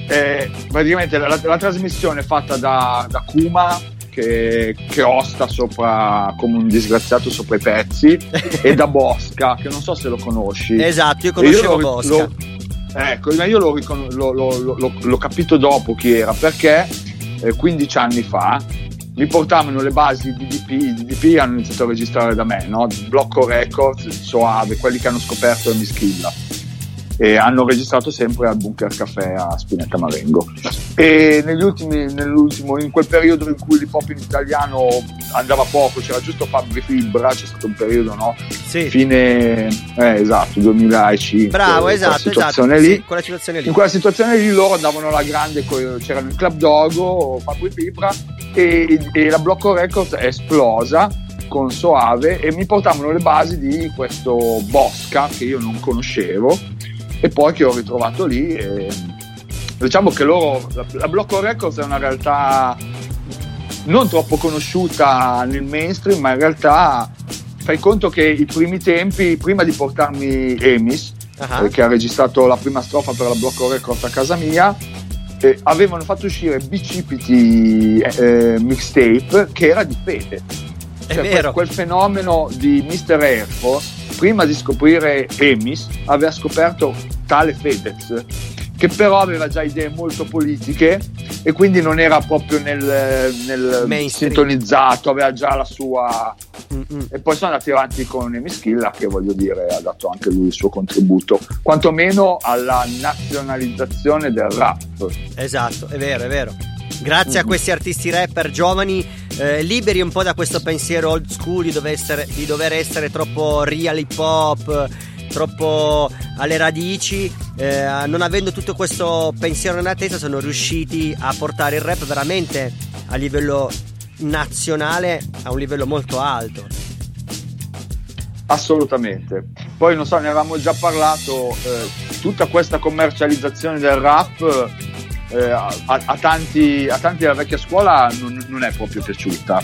Eh, praticamente la, la trasmissione è fatta da, da Kuma che, che osta sopra come un disgraziato sopra i pezzi e da Bosca che non so se lo conosci Esatto, io conoscevo l'ho- Bosca. l'ho- ecco ma io l'ho, ricon- l'ho- l'ho- l'ho- l'ho capito dopo chi era perché eh, 15 anni fa mi portavano le basi di DP, i DP hanno iniziato a registrare da me, no? Blocco Records, Soave, quelli che hanno scoperto Mischilla e hanno registrato sempre al Bunker Caffè a Spinetta Marengo e negli ultimi, nell'ultimo, in quel periodo in cui l'hip hop in italiano andava poco c'era giusto Fabri Fibra c'è stato un periodo no? fine eh, esatto 2005 Bravo, quella esatto, situazione esatto. lì Sì, quella situazione lì. in quella situazione lì loro andavano alla grande, c'erano il Club Dogo, Fabri Fibra e, e la Blocco Records è esplosa con Soave e mi portavano le basi di questo Bosca che io non conoscevo e poi che ho ritrovato lì e diciamo che loro, la, la Blocco Records è una realtà non troppo conosciuta nel mainstream ma in realtà fai conto che i primi tempi prima di portarmi Emis Ah. eh, che ha registrato la prima strofa per la Blocco Records a casa mia eh, avevano fatto uscire Bicipiti eh, mixtape che era di Fede È Cioè, vero. quel, quel fenomeno di Mr. Air Force prima di scoprire Emis aveva scoperto tale Fedez che però aveva già idee molto politiche e quindi non era proprio nel, nel sintonizzato, aveva già la sua... E poi sono andati avanti con Emischilla che voglio dire ha dato anche lui il suo contributo, quantomeno alla nazionalizzazione del rap. Esatto, è vero, è vero. Grazie a questi artisti rapper giovani, eh, liberi un po' da questo pensiero old school di dover essere, di dover essere troppo real hip hop, troppo alle radici, eh, non avendo tutto questo pensiero nella testa, sono riusciti a portare il rap veramente a livello nazionale a un livello molto alto. Assolutamente. Poi non so, ne avevamo già parlato, eh, tutta questa commercializzazione del rap eh, a, a tanti, a tanti della vecchia scuola non, non è proprio piaciuta,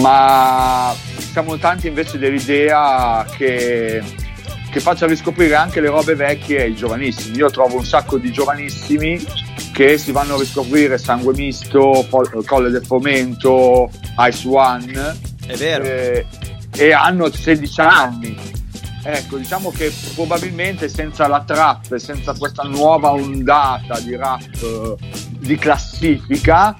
ma siamo tanti invece dell'idea che, che faccia riscoprire anche le robe vecchie ai giovanissimi. Io trovo un sacco di giovanissimi che si vanno a riscoprire Sangue Misto, Colle del Fomento, Ice One. È vero. eh, e hanno 16 anni. Ecco, diciamo che probabilmente senza la trap, senza questa nuova ondata di rap eh, di classifica,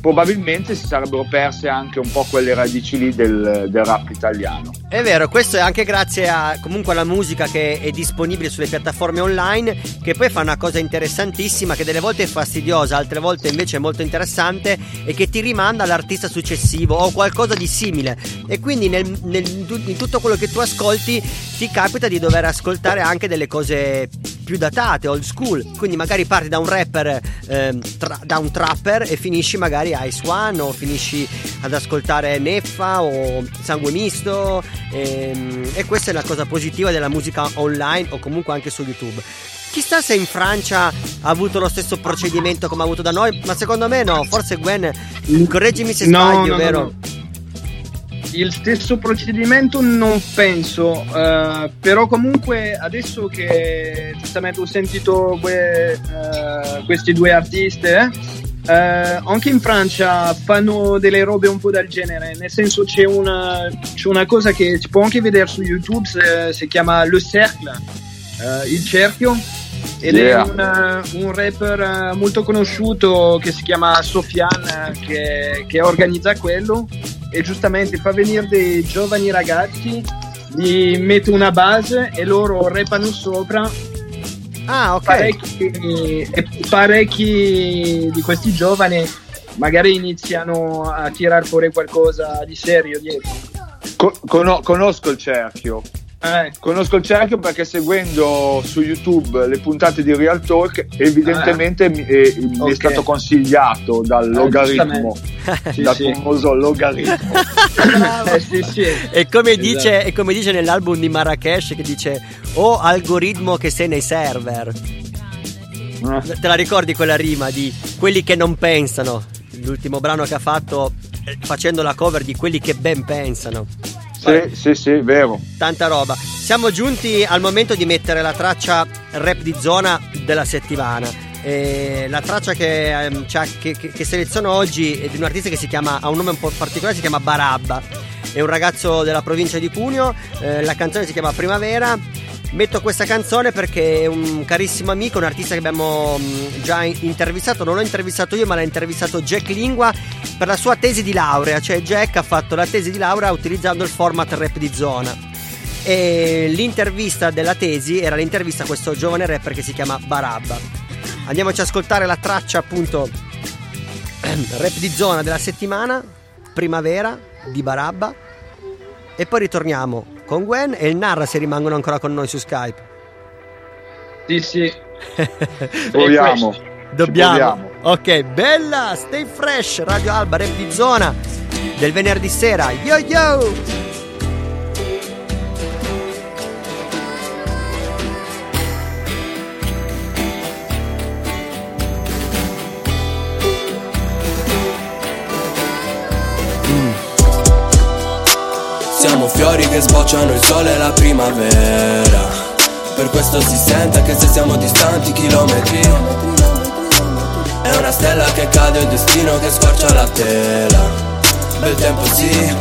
probabilmente si sarebbero perse anche un po' quelle radici lì del, del rap italiano. È vero, questo è anche grazie a comunque alla musica che è disponibile sulle piattaforme online, che poi fa una cosa interessantissima, che delle volte è fastidiosa, altre volte invece è molto interessante e che ti rimanda all'artista successivo o qualcosa di simile. E quindi nel- nel- in tutto quello che tu ascolti ti capita di dover ascoltare anche delle cose più datate, old school. Quindi magari parti da un rapper, ehm, tra- da un trapper e finisci magari a Ice One o finisci ad ascoltare Neffa o Sangue Misto. ehm, e questa è la cosa positiva della musica online o comunque anche su YouTube. Chissà se in Francia ha avuto lo stesso procedimento come ha avuto da noi, ma secondo me no, forse Gwen, correggimi se No, sbaglio, no, vero? no. Il stesso procedimento non penso, eh, però comunque adesso che giustamente ho sentito que- eh, questi due artisti, eh, eh, anche in Francia fanno delle robe un po' del genere, nel senso c'è una, c'è una cosa che si può anche vedere su YouTube, se- si chiama Le Cercle, eh, il cerchio, ed Yeah. è un, un rapper eh, molto conosciuto che si chiama Sofian che, che organizza quello e giustamente fa venire dei giovani ragazzi, gli mette una base e loro rappano sopra Ah, ok. Parecchi, e parecchi di questi giovani magari iniziano a tirar fuori qualcosa di serio dietro. Co- cono- conosco il cerchio. Conosco il cerchio perché seguendo su YouTube le puntate di Real Talk, evidentemente mi, eh, mi è stato consigliato dal logaritmo, giustamente. dal Sì, sì. famoso logaritmo. Eh, sì, sì. E come, Esatto. dice, e come dice nell'album di Marrakesh che dice Oh algoritmo che sei nei server Te la ricordi quella rima di quelli che non pensano L'ultimo brano che ha fatto eh, facendo la cover di quelli che ben pensano Sì, sì, sì, vero. Tanta roba Siamo giunti al momento di mettere la traccia rap di zona della settimana E la traccia che, ehm, c'ha- che, che- che seleziono oggi è di un artista che si chiama, ha un nome un po' particolare, si chiama Barabba è un ragazzo della provincia di Cuneo, eh, la canzone si chiama Primavera. Metto questa canzone perché un carissimo amico, un artista che abbiamo mh, già in- intervistato, non l'ho intervistato io ma l'ha intervistato Jack Lingua per la sua tesi di laurea, cioè Jack ha fatto la tesi di laurea utilizzando il format rap di zona. E l'intervista della tesi era l'intervista a questo giovane rapper che si chiama Barabba. Andiamoci ad ascoltare la traccia appunto rap di zona della settimana, Primavera di Barabba. E poi ritorniamo con Gwen e il Narra se rimangono ancora con noi su Skype. Sì, sì. Proviamo. Dobbiamo. Ok, bella, stay fresh, Radio Alba, rap di zona del venerdì sera. Yo yo! Siamo fiori che sbocciano il sole e la primavera. Per questo si sente che se siamo distanti chilometri. È una stella che cade, il destino che squarcia la tela. Bel tempo sì,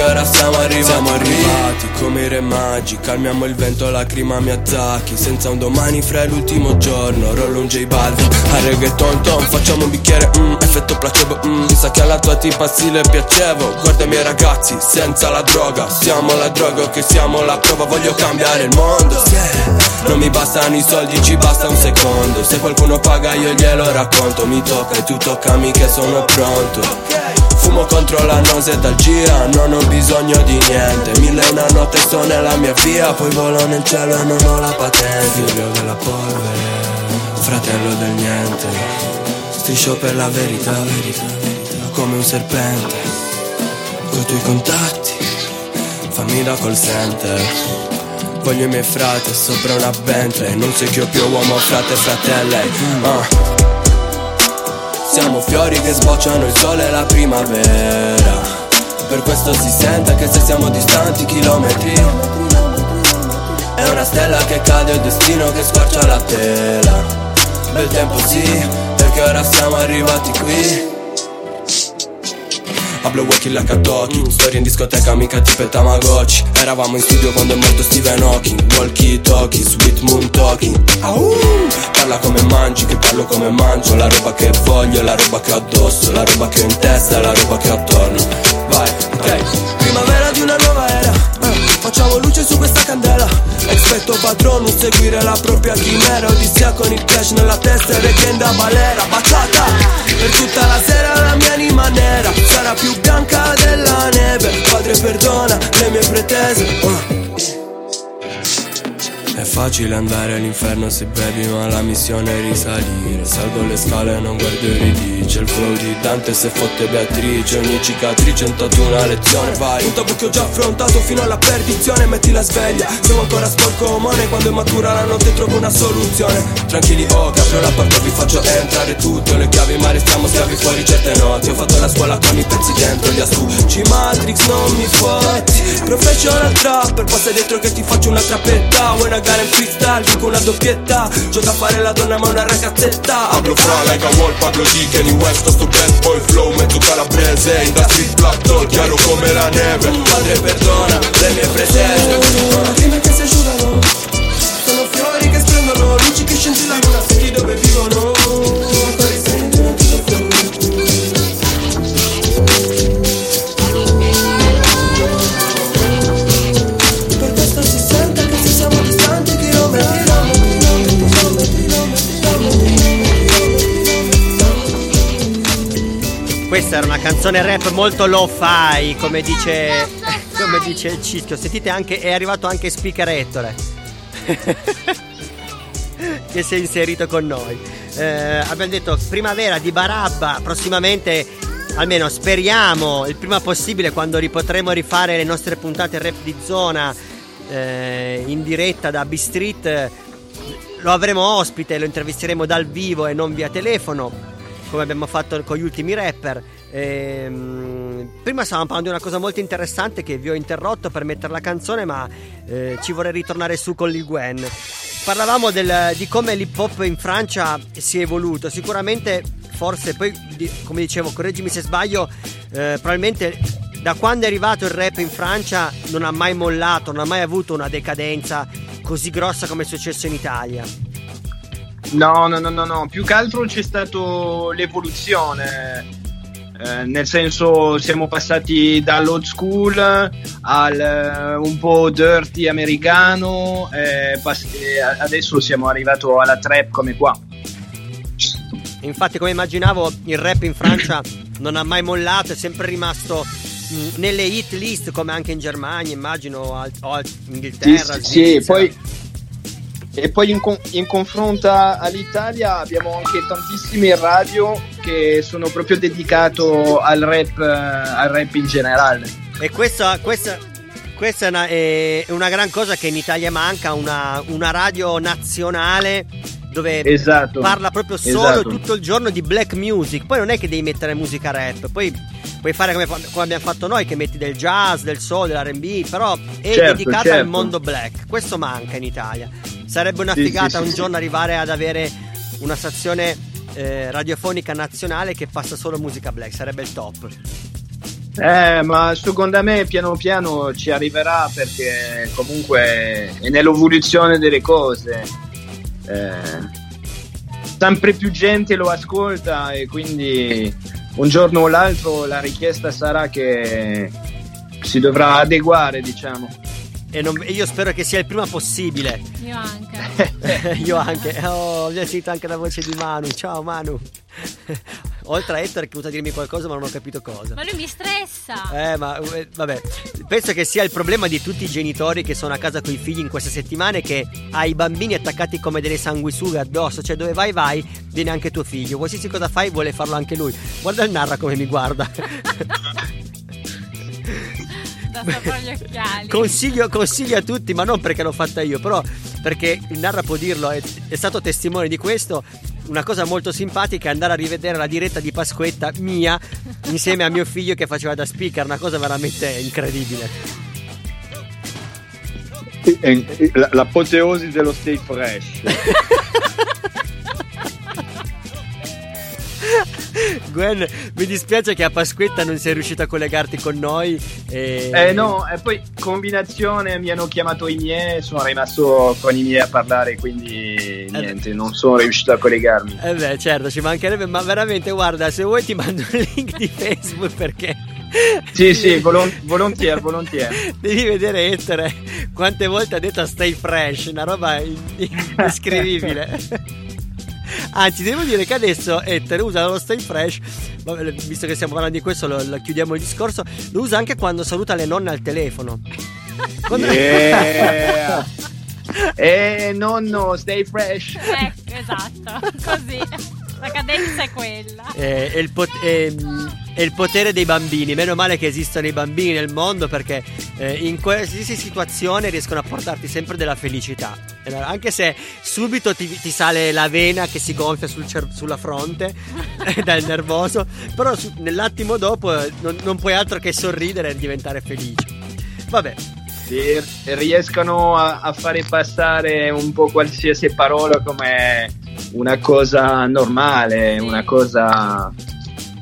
perché ora siamo arrivati. Siamo arrivati. come i re magi. Calmiamo il vento, lacrima Miyazaki Senza un domani fra l'ultimo giorno Rollo un J Balvin a reggaeton tom Facciamo un bicchiere, mm, effetto placebo mm, Mi sa che alla tua tipa stile piacevo. Guarda i miei ragazzi, senza la droga. Siamo la droga che siamo la prova. Voglio cambiare il mondo. Non mi bastano i soldi, ci basta un secondo. Se qualcuno paga io glielo racconto. Mi tocca e tu toccami che sono pronto Fumo contro la nosedalgia, non ho bisogno di niente. Mille e una notte sto nella mia via, poi volo nel cielo e non ho la patente. Figlio della polvere, fratello del niente. Striscio per la verità, verità, verità come un serpente. Coi tuoi contatti, fammi da call center. Voglio i miei frate sopra una Bentley Non sei che ho più uomo, frate e fratelle ah. Siamo fiori che sbocciano il sole e la primavera. Per questo si sente che se siamo distanti chilometri. È una stella che cade, il destino che squarcia la tela. Bel tempo sì, perché ora siamo arrivati qui Hablo walkie like a talkie Storia in discoteca, mica tipo Tamagotchi. Eravamo in studio quando è morto Stephen Hawking. Walkie talkie, sweet moon talking. Au! Parla come mangi, che parlo come mangio. La roba che voglio, la roba che ho addosso La roba che ho in testa, la roba che ho attorno. Vai, ok. Primavera di una nuova era. Facciamo luce su questa candela. Expetto patronum, seguire la propria chimera. Odissea con il cash nella testa e weekend balera. Baciata per tutta la sera la mia anima nera Sarà più bianca della neve Padre perdona le mie pretese uh. È facile andare all'inferno se bevi ma la missione è risalire. Salgo le scale e non guardo i ridice Il flow di Dante se fotte Beatrice. Ogni cicatrice è un una lezione. Vai, un tabù che ho già affrontato fino alla perdizione. Metti la sveglia, siamo ancora sporco mone Quando è matura la notte trovo una soluzione. Tranquilli oh, che apro la porta vi faccio entrare tutto. Le chiavi ma restiamo schiavi fuori certe notti. Ho fatto la scuola con i pezzi dentro Gli astucci Matrix non mi fotti Professional trapper, passa dietro che ti faccio una trappetta. Vuoi una gara in freestyle, dico una doppietta. Gioca a fare la donna ma una ragazzetta. Hablo fra like a wall, Pablo Di, Kenny West, sto bad boy flow, mezzo calabrese In da street talk, chiaro come la neve. Padre perdona le mie pretese Lacrime che si asciugano Sono fiori che splendono Luci che scintillano Nascosti dove vivono questa era una canzone rap molto lo-fi, come dice, come dice il Cischio. Sentite anche, è arrivato anche Speaker Ettore. che si è inserito con noi. Eh, abbiamo detto primavera di Barabba, prossimamente, almeno speriamo, il prima possibile quando ripotremo rifare le nostre puntate rap di zona eh, in diretta da B-Street. Lo avremo ospite, lo intervisteremo dal vivo e non via telefono, come abbiamo fatto con gli ultimi rapper. Ehm, prima stavamo parlando di una cosa molto interessante che vi ho interrotto per mettere la canzone, ma eh, ci vorrei ritornare su con Lil Gwen. Parlavamo del- di come l'hip hop in Francia si è evoluto. Sicuramente, forse poi, come dicevo, correggimi se sbaglio, eh, probabilmente da quando è arrivato il rap in Francia non ha mai mollato, non ha mai avuto una decadenza così grossa come è successo in Italia. No, no, no, no, no, più che altro c'è stato l'evoluzione. Eh, nel senso siamo passati dall'old school al eh, un po' dirty americano e pass- e a- adesso siamo arrivati alla trap come qua. Infatti, come immaginavo, il rap in Francia non ha mai mollato, è sempre rimasto mh, nelle hit list, come anche in Germania, immagino, al- o in Inghilterra. Sì, sì, poi, e poi in, con- in confronto all'Italia abbiamo anche tantissimi radio che sono proprio dedicati al rap, eh, al rap in generale. E questa, questa, questa è, una, è una gran cosa che in Italia manca, una, una radio nazionale dove Esatto. parla proprio solo Esatto. tutto il giorno di black music. Poi non è che devi mettere musica rap, poi puoi fare come, come abbiamo fatto noi, che metti del jazz, del soul, dell'RB, però è Certo, dedicata al certo. mondo black. Questo manca in Italia. Sarebbe una Sì, figata sì, un giorno arrivare ad avere una stazione eh, radiofonica nazionale che passa solo musica black, sarebbe il top. Eh, ma secondo me piano piano ci arriverà perché comunque è nell'evoluzione delle cose. Eh, sempre più gente lo ascolta e quindi un giorno o l'altro la richiesta sarà che si dovrà adeguare, diciamo. E, non- e io spero che sia il prima possibile. Io anche. io anche. Oh, ho sentito anche la voce di Manu. Ciao Manu. Oltre a Ettore che usa dirmi qualcosa ma non ho capito cosa. Ma lui mi stressa. Eh, ma eh, vabbè, penso che sia il problema di tutti i genitori che sono a casa con i figli in queste settimane che hai i bambini attaccati come delle sanguisughe addosso, cioè dove vai vai, viene anche tuo figlio, qualsiasi cosa fai vuole farlo anche lui. Guarda il narra come mi guarda. Da sopra gli occhiali. Consiglio, consiglio a tutti, ma non perché l'ho fatta io, però perché il Narra può dirlo, è, è stato testimone di questo. Una cosa molto simpatica è andare a rivedere la diretta di Pasquetta mia insieme a mio figlio che faceva da speaker, una cosa veramente incredibile. La- L'apoteosi dello stay fresh. Gwen, mi dispiace che a Pasquetta non sei riuscito a collegarti con noi. E... Eh no, e poi combinazione mi hanno chiamato i miei, sono rimasto con i miei a parlare, quindi niente, non sono riuscito a collegarmi. Eh beh, certo, ci mancherebbe, ma veramente guarda, se vuoi ti mando il link di Facebook perché Sì, sì, volon- volontieri, volontieri. devi vedere Ettore quante volte ha detto stay fresh, una roba in- indescrivibile. Anzi, devo dire che adesso Ettore usa lo stay fresh, vabbè, visto che stiamo parlando di questo, lo, lo chiudiamo il discorso, lo usa anche quando saluta le nonne al telefono. Quando- Yeah. Eh nonno, stay fresh. Ecco, esatto. Così. La cadenza è quella. Eh, è, il pot- è- è il potere dei bambini. Meno male che esistono i bambini nel mondo perché eh, in qualsiasi situazione riescono a portarti sempre della felicità. Eh, Anche se subito ti, ti sale la vena che si gonfia sul cer- sulla fronte dal nervoso, però su- nell'attimo dopo eh, non, non puoi altro che sorridere e diventare felice. Vabbè, riescono a, a fare passare un po' qualsiasi parola come una cosa normale, una cosa,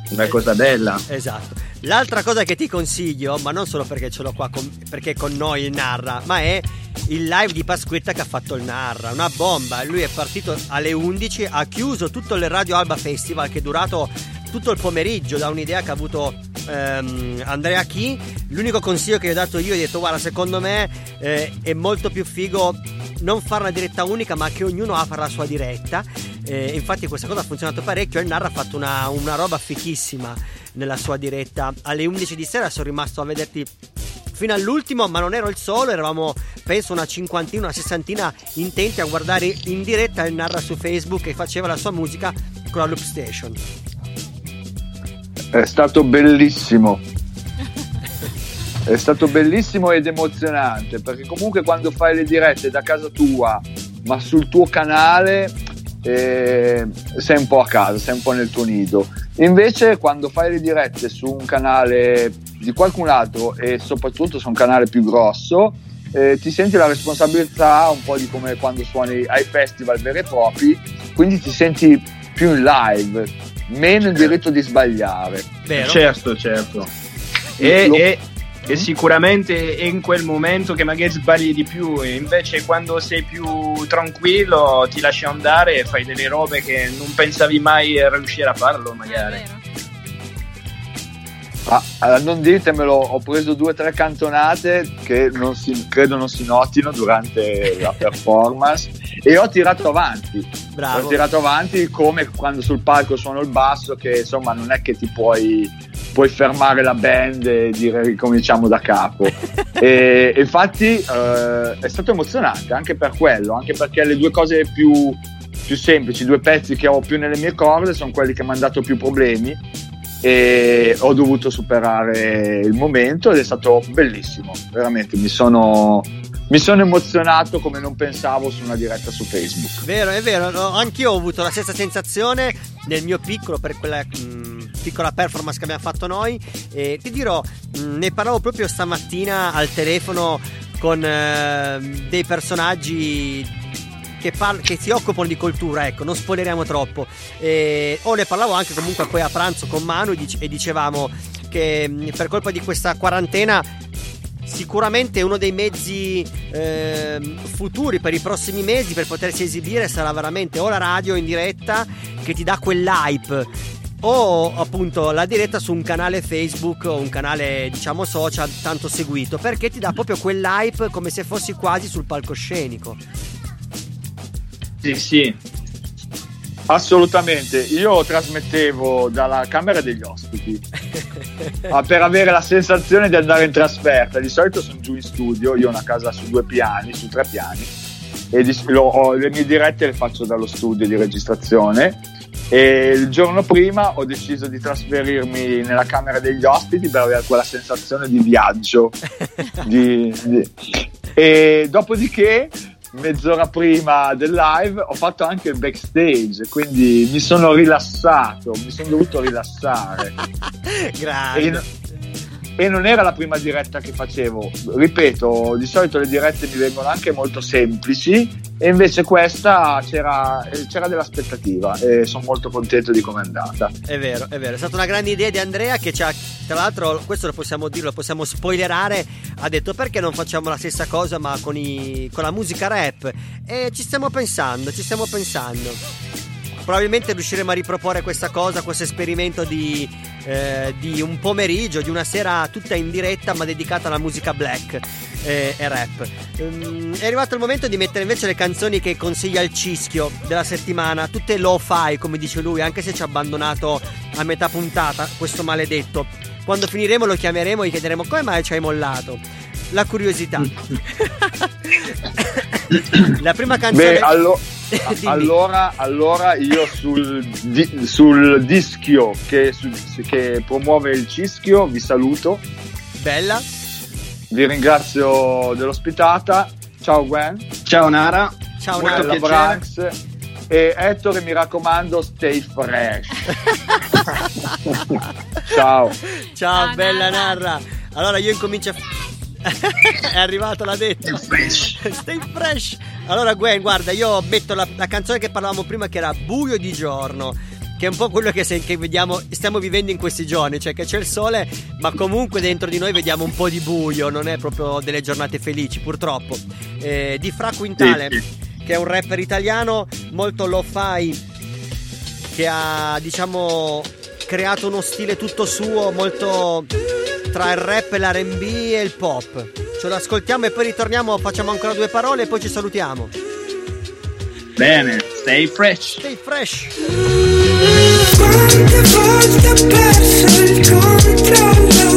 una cosa bella. Esatto. L'altra cosa che ti consiglio, ma non solo perché ce l'ho qua con, perché con noi il Narra, ma è il live di Pasquetta che ha fatto il Narra, una bomba. Lui è partito alle 11, ha chiuso tutto il Radio Alba Festival che è durato tutto il pomeriggio da un'idea che ha avuto ehm, Andrea Chi. L'unico consiglio che gli ho dato io è detto guarda, secondo me eh, è molto più figo non fare una diretta unica, ma che ognuno apra la sua diretta. Eh, infatti questa cosa ha funzionato parecchio. Il Narra ha fatto una, una roba fichissima nella sua diretta alle 11 di sera. Sono rimasto a vederti fino all'ultimo, ma non ero il solo, eravamo penso una cinquantina, una sessantina intenti a guardare in diretta il Narra su Facebook che faceva la sua musica con la Loop Station. È stato bellissimo. È stato bellissimo ed emozionante perché comunque quando fai le dirette da casa tua ma sul tuo canale sei un po' a casa, sei un po' nel tuo nido. Invece quando fai le dirette su un canale di qualcun altro e soprattutto su un canale più grosso, eh, ti senti la responsabilità un po' di come quando suoni ai festival veri e propri, quindi ti senti più in live, meno il diritto di sbagliare. Certo, certo. E, Lo- e- e sicuramente è in quel momento che magari sbagli di più, e invece quando sei più tranquillo ti lasci andare e fai delle robe che non pensavi mai riuscire a farlo, magari. Ah, allora, non ditemelo, ho preso due o tre cantonate che non si- credo non si notino durante la performance e ho tirato avanti. Bravo. Ho tirato avanti come quando sul palco suono il basso, che insomma non è che ti puoi, puoi fermare la band e dire ricominciamo da capo. e, infatti eh, è stato emozionante anche per quello, anche perché le due cose più, più semplici, i due pezzi che ho più nelle mie corde sono quelli che mi hanno dato più problemi e ho dovuto superare il momento ed è stato bellissimo, veramente. Mi sono, mi sono emozionato come non pensavo su una diretta su Facebook. Vero, è vero, anch'io ho avuto la stessa sensazione nel mio piccolo per quella mh, piccola performance che abbiamo fatto noi. E ti dirò, mh, ne parlavo proprio stamattina al telefono con eh, dei personaggi che, par- che si occupano di cultura, ecco, non spoileriamo troppo. E- o ne parlavo anche comunque poi a pranzo con Manu e, dic- dicevamo che mh, per colpa di questa quarantena sicuramente uno dei mezzi ehm, futuri per i prossimi mesi per potersi esibire sarà veramente o la radio in diretta che ti dà quell'hype o appunto la diretta su un canale Facebook o un canale diciamo social tanto seguito perché ti dà proprio quell'hype come se fossi quasi sul palcoscenico. Sì, sì. Assolutamente, io trasmettevo dalla camera degli ospiti ma per avere la sensazione di andare in trasferta. Di solito sono giù in studio, io ho una casa su due piani, su tre piani, e di- lo- ho- le mie dirette le faccio dallo studio di registrazione. E il giorno prima ho deciso di trasferirmi nella camera degli ospiti per avere quella sensazione di viaggio. di- di- E dopodiché, mezz'ora prima del live, ho fatto anche il backstage, quindi mi sono rilassato, mi sono dovuto rilassare. Grande. E, no- non era la prima diretta che facevo. Ripeto, di solito le dirette mi vengono anche molto semplici e invece questa c'era, c'era dell'aspettativa e sono molto contento di come è andata. È vero, è vero, è stata una grande idea di Andrea che ci ha, tra l'altro, questo lo possiamo dirlo, lo possiamo spoilerare, ha detto perché non facciamo la stessa cosa ma con, i- con la musica rap e ci stiamo pensando, ci stiamo pensando. Probabilmente riusciremo a riproporre questa cosa, questo esperimento di, eh, di un pomeriggio, di una sera tutta in diretta ma dedicata alla musica black eh, e rap. Ehm, è arrivato il momento di mettere invece le canzoni che consiglia il Cischio della settimana, tutte lo fi come dice lui, anche se ci ha abbandonato a metà puntata, questo maledetto. Quando finiremo lo chiameremo e gli chiederemo come mai ci hai mollato. La curiosità. La prima canzone. Beh, allo- Dimmi. allora, allora io sul, di- sul dischio che, su- che promuove il Cischio vi saluto. Bella. Vi ringrazio dell'ospitata. Ciao Gwen. Ciao Nara. Ciao Molto Nara. Branks. E Ettore mi raccomando stay fresh. Ciao. Ciao, bella Narra. Allora io incomincio a. è arrivato, l'ha detto. Stay fresh. Allora, Gwen, guarda, io metto la, la canzone che parlavamo prima, che era Buio di giorno. Che è un po' quello che, se- che vediamo, stiamo vivendo in questi giorni, cioè che c'è il sole, ma comunque dentro di noi vediamo un po' di buio, non è proprio delle giornate felici, purtroppo. Eh, di Fra Quintale, che è un rapper italiano molto lo-fi, che ha, diciamo, creato uno stile tutto suo, molto tra il rap e l'RB e il pop. Ce lo ascoltiamo e poi ritorniamo, facciamo ancora due parole e poi ci salutiamo. Bene, stay fresh. Stay fresh. Quante volte ho perso il controllo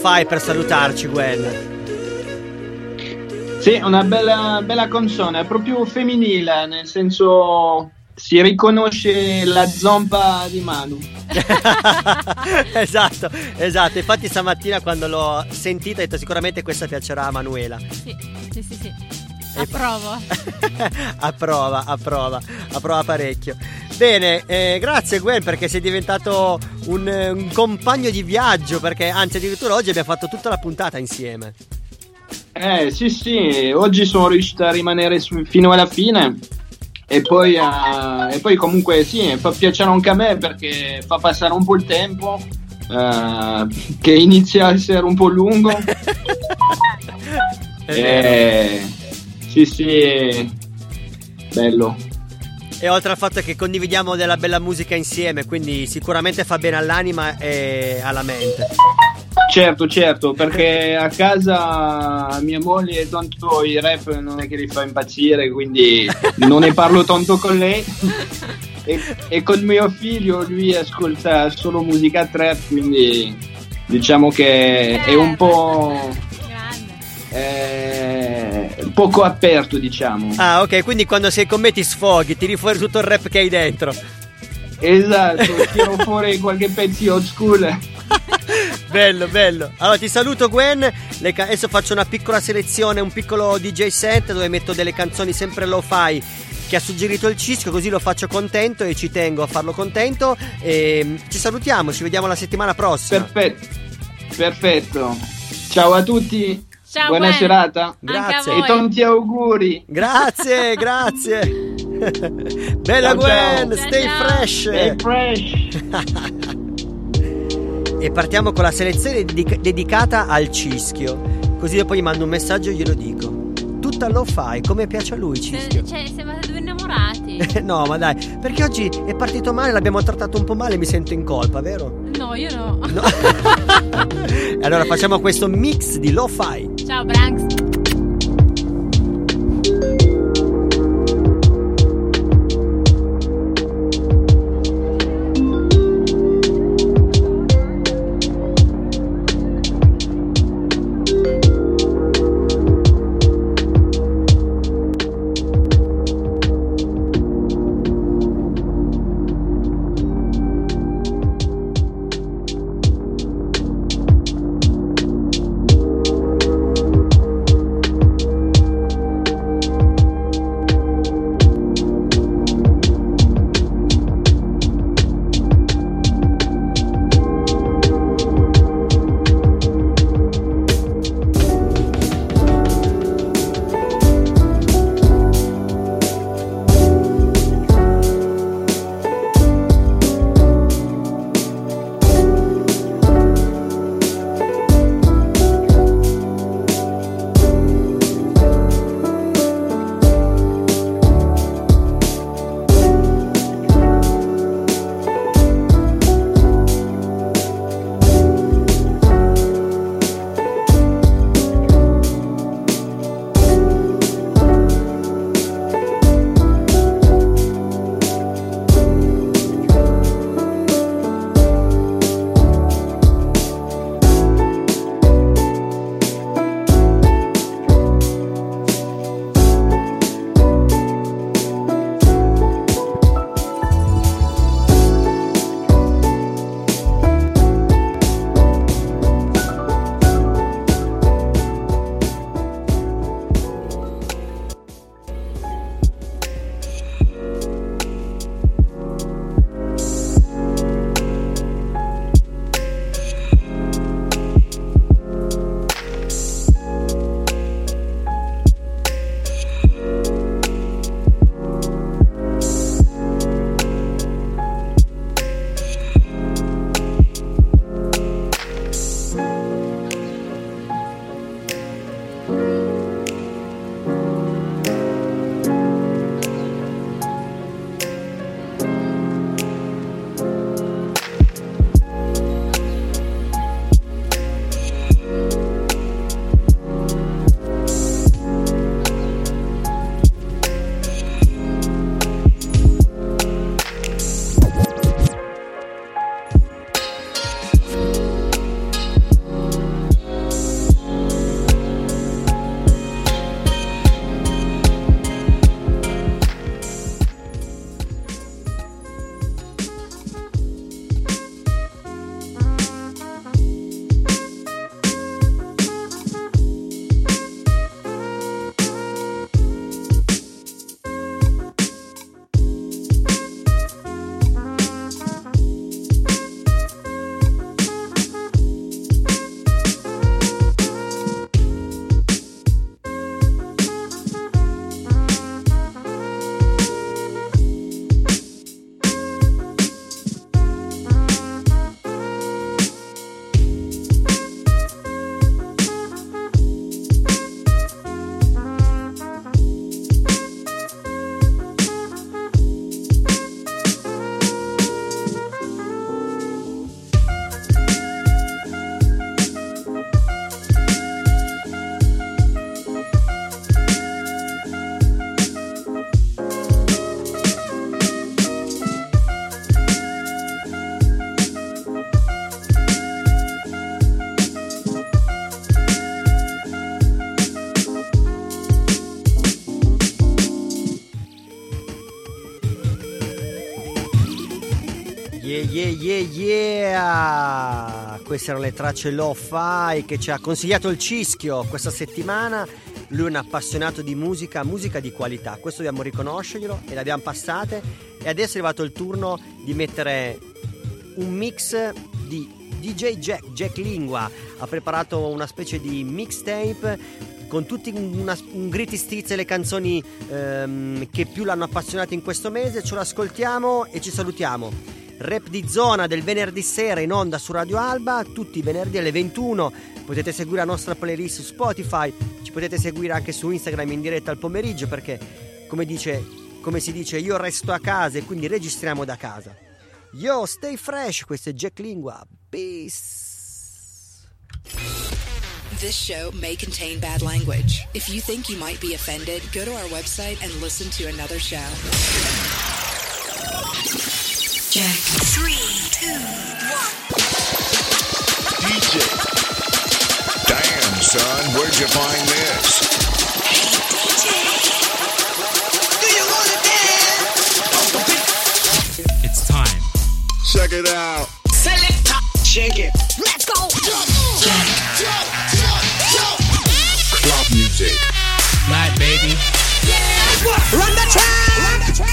fai per salutarci, Gwen. Sì, una bella, bella canzone, è proprio femminile, nel senso si riconosce la zompa di Manu. esatto, esatto. Infatti stamattina quando l'ho sentita ho detto sicuramente questa piacerà a Manuela. Sì, sì, sì, sì. Approvo. approva, approva, approva parecchio. Bene, eh, grazie Gwen perché sei diventato un, un compagno di viaggio, perché anzi addirittura oggi abbiamo fatto tutta la puntata insieme. Eh sì sì, oggi sono riuscito a rimanere su- fino alla fine e poi, eh, e poi comunque sì, fa piacere anche a me perché fa passare un po' il tempo, eh, che inizia a essere un po' lungo. Eh, sì sì, bello. E oltre al fatto che condividiamo della bella musica insieme, quindi sicuramente fa bene all'anima e alla mente. Certo, certo, perché a casa mia moglie tanto i rap non è che li fa impazzire, quindi non ne parlo tanto con lei. E, e con mio figlio lui ascolta solo musica trap, quindi diciamo che è un po' eh, poco aperto, diciamo. Ah, ok, quindi quando sei con me ti sfoghi, tiri fuori tutto il rap che hai dentro. Esatto, tiro fuori qualche pezzo old school. bello, bello. Allora ti saluto Gwen. Ca- adesso faccio una piccola selezione, un piccolo DJ set dove metto delle canzoni sempre lo fai che ha suggerito il Cisco, così lo faccio contento e ci tengo a farlo contento. E mm, ci salutiamo, ci vediamo la settimana prossima. Perfetto. Perfetto. Ciao a tutti. Ciao, Buona Gwen. serata. Grazie. E tanti auguri. Grazie, grazie. Bella Ciao, Gwen, ciao. stay Ciao, fresh. Stay fresh. e partiamo con la selezione dedica- dedicata al Cischio. Così dopo gli mando un messaggio e glielo dico. Tutta lo fai come piace a lui, Cischio. Cioè, sembrate due innamorati. no, ma dai, perché oggi è partito male, l'abbiamo trattato un po' male, mi sento in colpa, vero? No, io no. E allora facciamo questo mix di lo-fi. Ciao, Branks. Yeah, yeah! Queste erano le tracce lo-fi che ci ha consigliato il Cischio questa settimana. Lui è un appassionato di musica, musica di qualità, questo dobbiamo riconoscerglielo e le abbiamo passate. E adesso è arrivato il turno di mettere un mix di DJ Jack, Jack Lingua. Ha preparato una specie di mixtape con tutti una, un gritty stizze le canzoni ehm, che più l'hanno appassionato in questo mese. Ce lo ascoltiamo e ci salutiamo. Rap di zona del venerdì sera in onda su Radio Alba, tutti i venerdì alle 21. Potete seguire la nostra playlist su Spotify, ci potete seguire anche su Instagram in diretta al pomeriggio perché, come, dice, come si dice, io resto a casa e quindi registriamo da casa. Yo, stay fresh, questo è Jack Lingua. Peace. This show may contain bad language. If you think you might be offended, go to our website and listen to another show. Jack. Three, two, one. DJ. Damn, son, where'd you find this? Hey, DJ. Do you wanna dance? It's time. Check it out. Select it shake it. Let's go. Jump, jump, jump. Club music. Night, baby. Run the track. Run the track.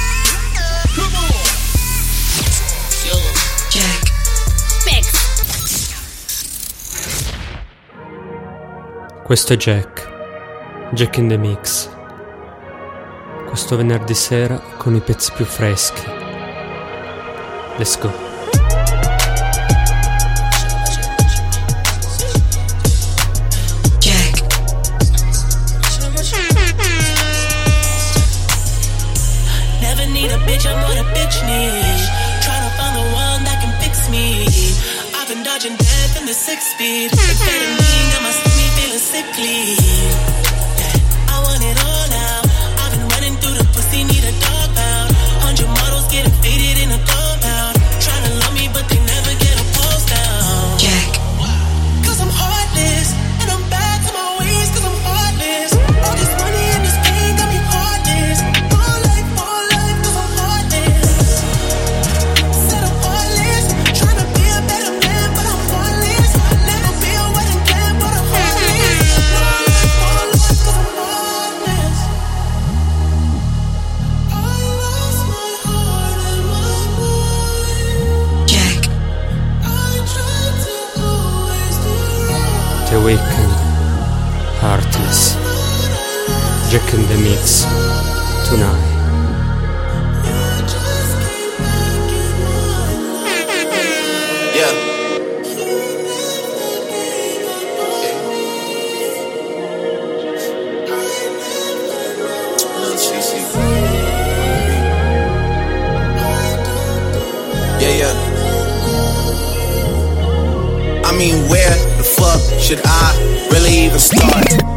Questo è Jack. Jack in the Mix. Questo venerdì sera con i pezzi più freschi. Let's go. Jack. Never need a bitch, I'm what a bitch need. Tryna find the one that can fix me. I've been dodging death in the six speed. Amphetamine got my stomach feeling sickly. Yeah, I In the Mix. Tonight. Yeah. Yeah, yeah. I mean, where the fuck should I really even start?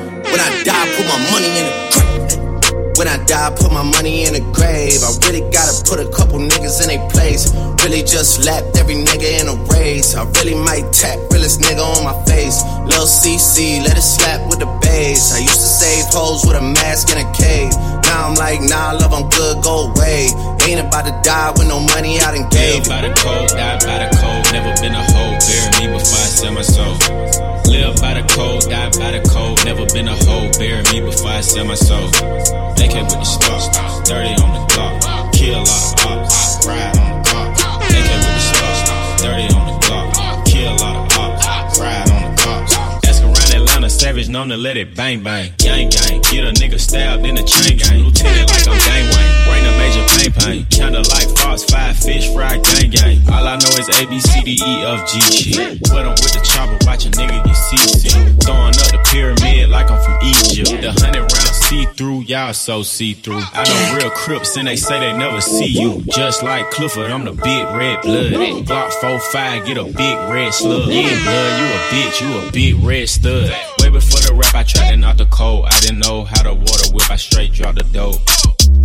When I die, put my money in the grave. When I die, put my money in the grave. I really gotta put a couple niggas in their place. Really just lapped every nigga in a race. I really might tap realest nigga on my face. Lil CC, let it slap with the bass. I used to save hoes with a mask in a cave. Now I'm like, nah, love, I'm good, go away. Ain't about to die with no money I done gave. Live by the cold, die by the code. Never been a hoe, bury me before I sell my soul. Live by the code, die by the code. Never been a hoe, bury me before I sell my soul. AK with the stars, 30 on the clock. Kill a lot of ops, ride on the clock. AK with the stars, 30 Atlanta, known to let it bang bang. Gang gang, get a nigga stabbed in the chain gang. Lieutenant like I'm gang Wayne. Bring a major pain pain. Kinda like Fox, five fish, fried gang gang. All I know is A, B, C, D, E, F, G shit. But I'm with the chopper, watch a nigga get seasick. Throwing up the pyramid like I'm from Egypt. The hundred rounds see through, y'all so see through. I know real crips and they say they never see you. Just like Clifford, I'm the big red blood. Glock 45, get a big red slug. Yeah, blood, you a bitch, you a big red stud. Before the rap, I tried to knock the cold. I didn't know how to water whip, I straight drop the dope.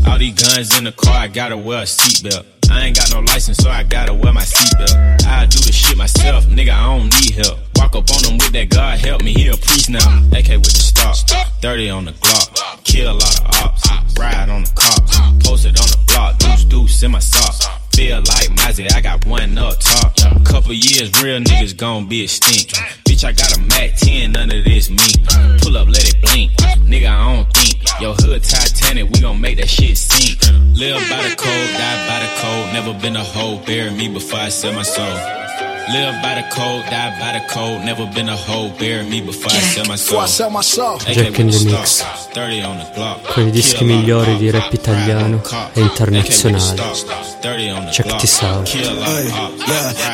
All these guns in the car, I gotta wear a seatbelt. I ain't got no license, so I gotta wear my seatbelt. I do the shit myself, nigga, I don't need help. Walk up on them with that God help me, he a priest now. AK with the stock, 30 on the Glock. Kill a lot of ops, ride on the cops. Posted on the block, deuce deuce in my socks. Feel like Mozzie, I got one up top. Couple years, real niggas gon' be extinct. Bitch, I got a Mac 10, none of this me. Pull up, let it blink. Nigga, I don't think. Yo, hood Titanic, we gon' make that shit sink. Live by the code, die by the code. Never been a hoe, bury me before I sell my soul. Live by the code, die by the code. Never been a hoe, bury me before I sell my soul. Before I sell my soul. AK Jack in the Mix. stock, 30 on the Glock. Con i dischi migliori di rap italiano e internazionale. Check this out. Ride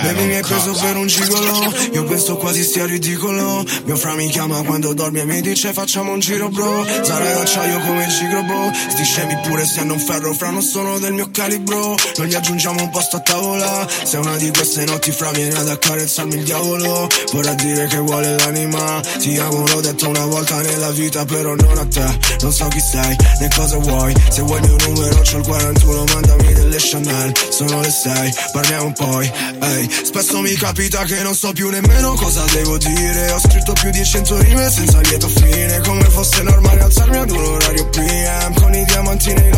baby mi hai the preso per un gigolo Io questo quasi stia ridicolo Mio fra mi chiama quando dormi e mi dice facciamo un giro bro Sarai d'acciaio come il gigro bro Sti scemi pure se hanno un ferro fra non sono del mio calibro Non gli aggiungiamo un posto a tavola Se una di queste notti fra viene ad accarezzarmi il diavolo Vorrà dire che vuole l'anima. Ti amo l'ho detto una volta nella vita però non a te. Non so chi sei né cosa vuoi. Se vuoi il mio numero c'ho il 41 mandami delle Chanel. Sono le 6 parliamo poi Ehi. Spesso mi capita che non so più nemmeno cosa devo dire. Ho scritto più di 100 rime senza lieto fine Come fosse normale alzarmi ad un orario PM Con i diamanti nei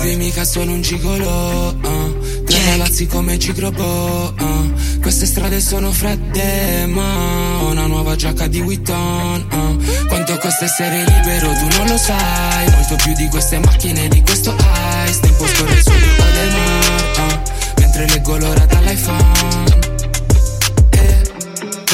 Baby mica sono un gigolo uh. Tre palazzi come Gigrobo uh. Queste strade sono fredde ma Ho una nuova giacca di Vuitton uh. Quanto costa essere libero tu non lo sai Molto più di queste macchine di questo ice Tempo scorre sul mio Audemars uh. Mentre leggo l'ora dall'iPhone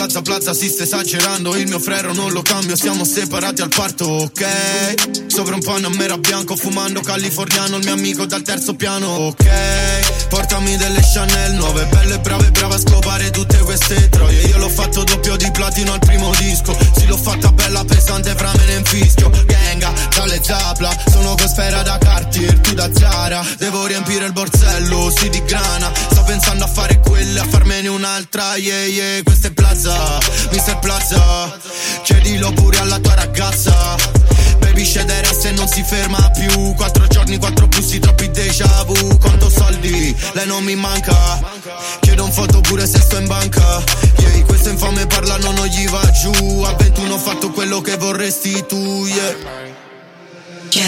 Plaza Plaza si sta esagerando. Il mio frero non lo cambio Siamo separati al parto, ok? Sopra un Panamera bianco Fumando californiano. Il mio amico dal terzo piano, ok Portami delle Chanel nuove Belle, brave, brava a scopare tutte queste troie. Io l'ho fatto doppio di platino al primo disco. Sì l'ho fatta bella pesante Fra me ne infischio Ganga, dalle zapla Sono con sfera da Cartier Tu da Zara. Devo riempire il borsello, sì di grana. Sto pensando a fare quelle A farmene un'altra, yeah yeah. Questa è Plaza, Mr. Plaza. Chiedilo pure alla tua ragazza Baby scedere se non si ferma più. Quattro giorni, quattro plussi, troppi déjà vu. Quanto soldi, lei non mi manca. Chiedo un foto pure se sto in banca. Yeah, questo infame parlano non gli va giù. A 21 ho fatto quello che vorresti tu, yeah.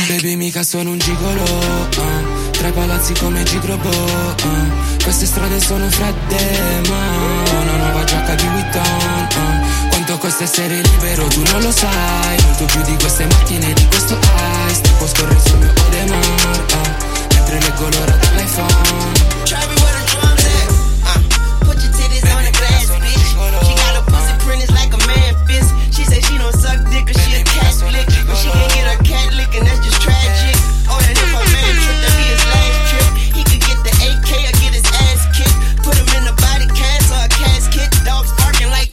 Baby mica sono un gigolo uh. Tre palazzi come Gigrobo uh. Queste strade sono fredde ma una nuova giacca di Vuitton uh. Costa essere libero tu non lo sai. Molto più di queste macchine di questo ice. Tempo scorre sul mio Audemars uh. Mentre leggo l'ora dall'iPhone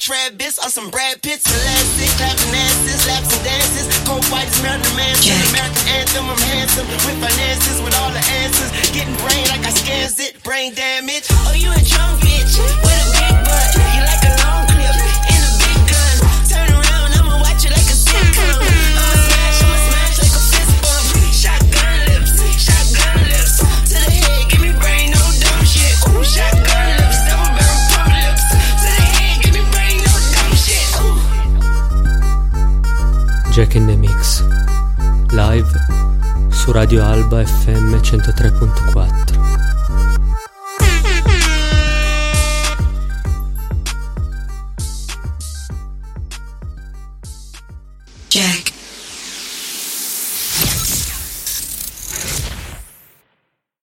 Travis or some Brad Pitts. Elastic, clapping asses, laps and dances. Cold fighters, Marilyn Manson. American anthem, I'm handsome. With finances, with all the answers. Getting brain like I scans it. Brain damage. Oh, you a drunk bitch. With a big butt. You like a long Jack in the Mix. Live su Radio Alba FM 103.4.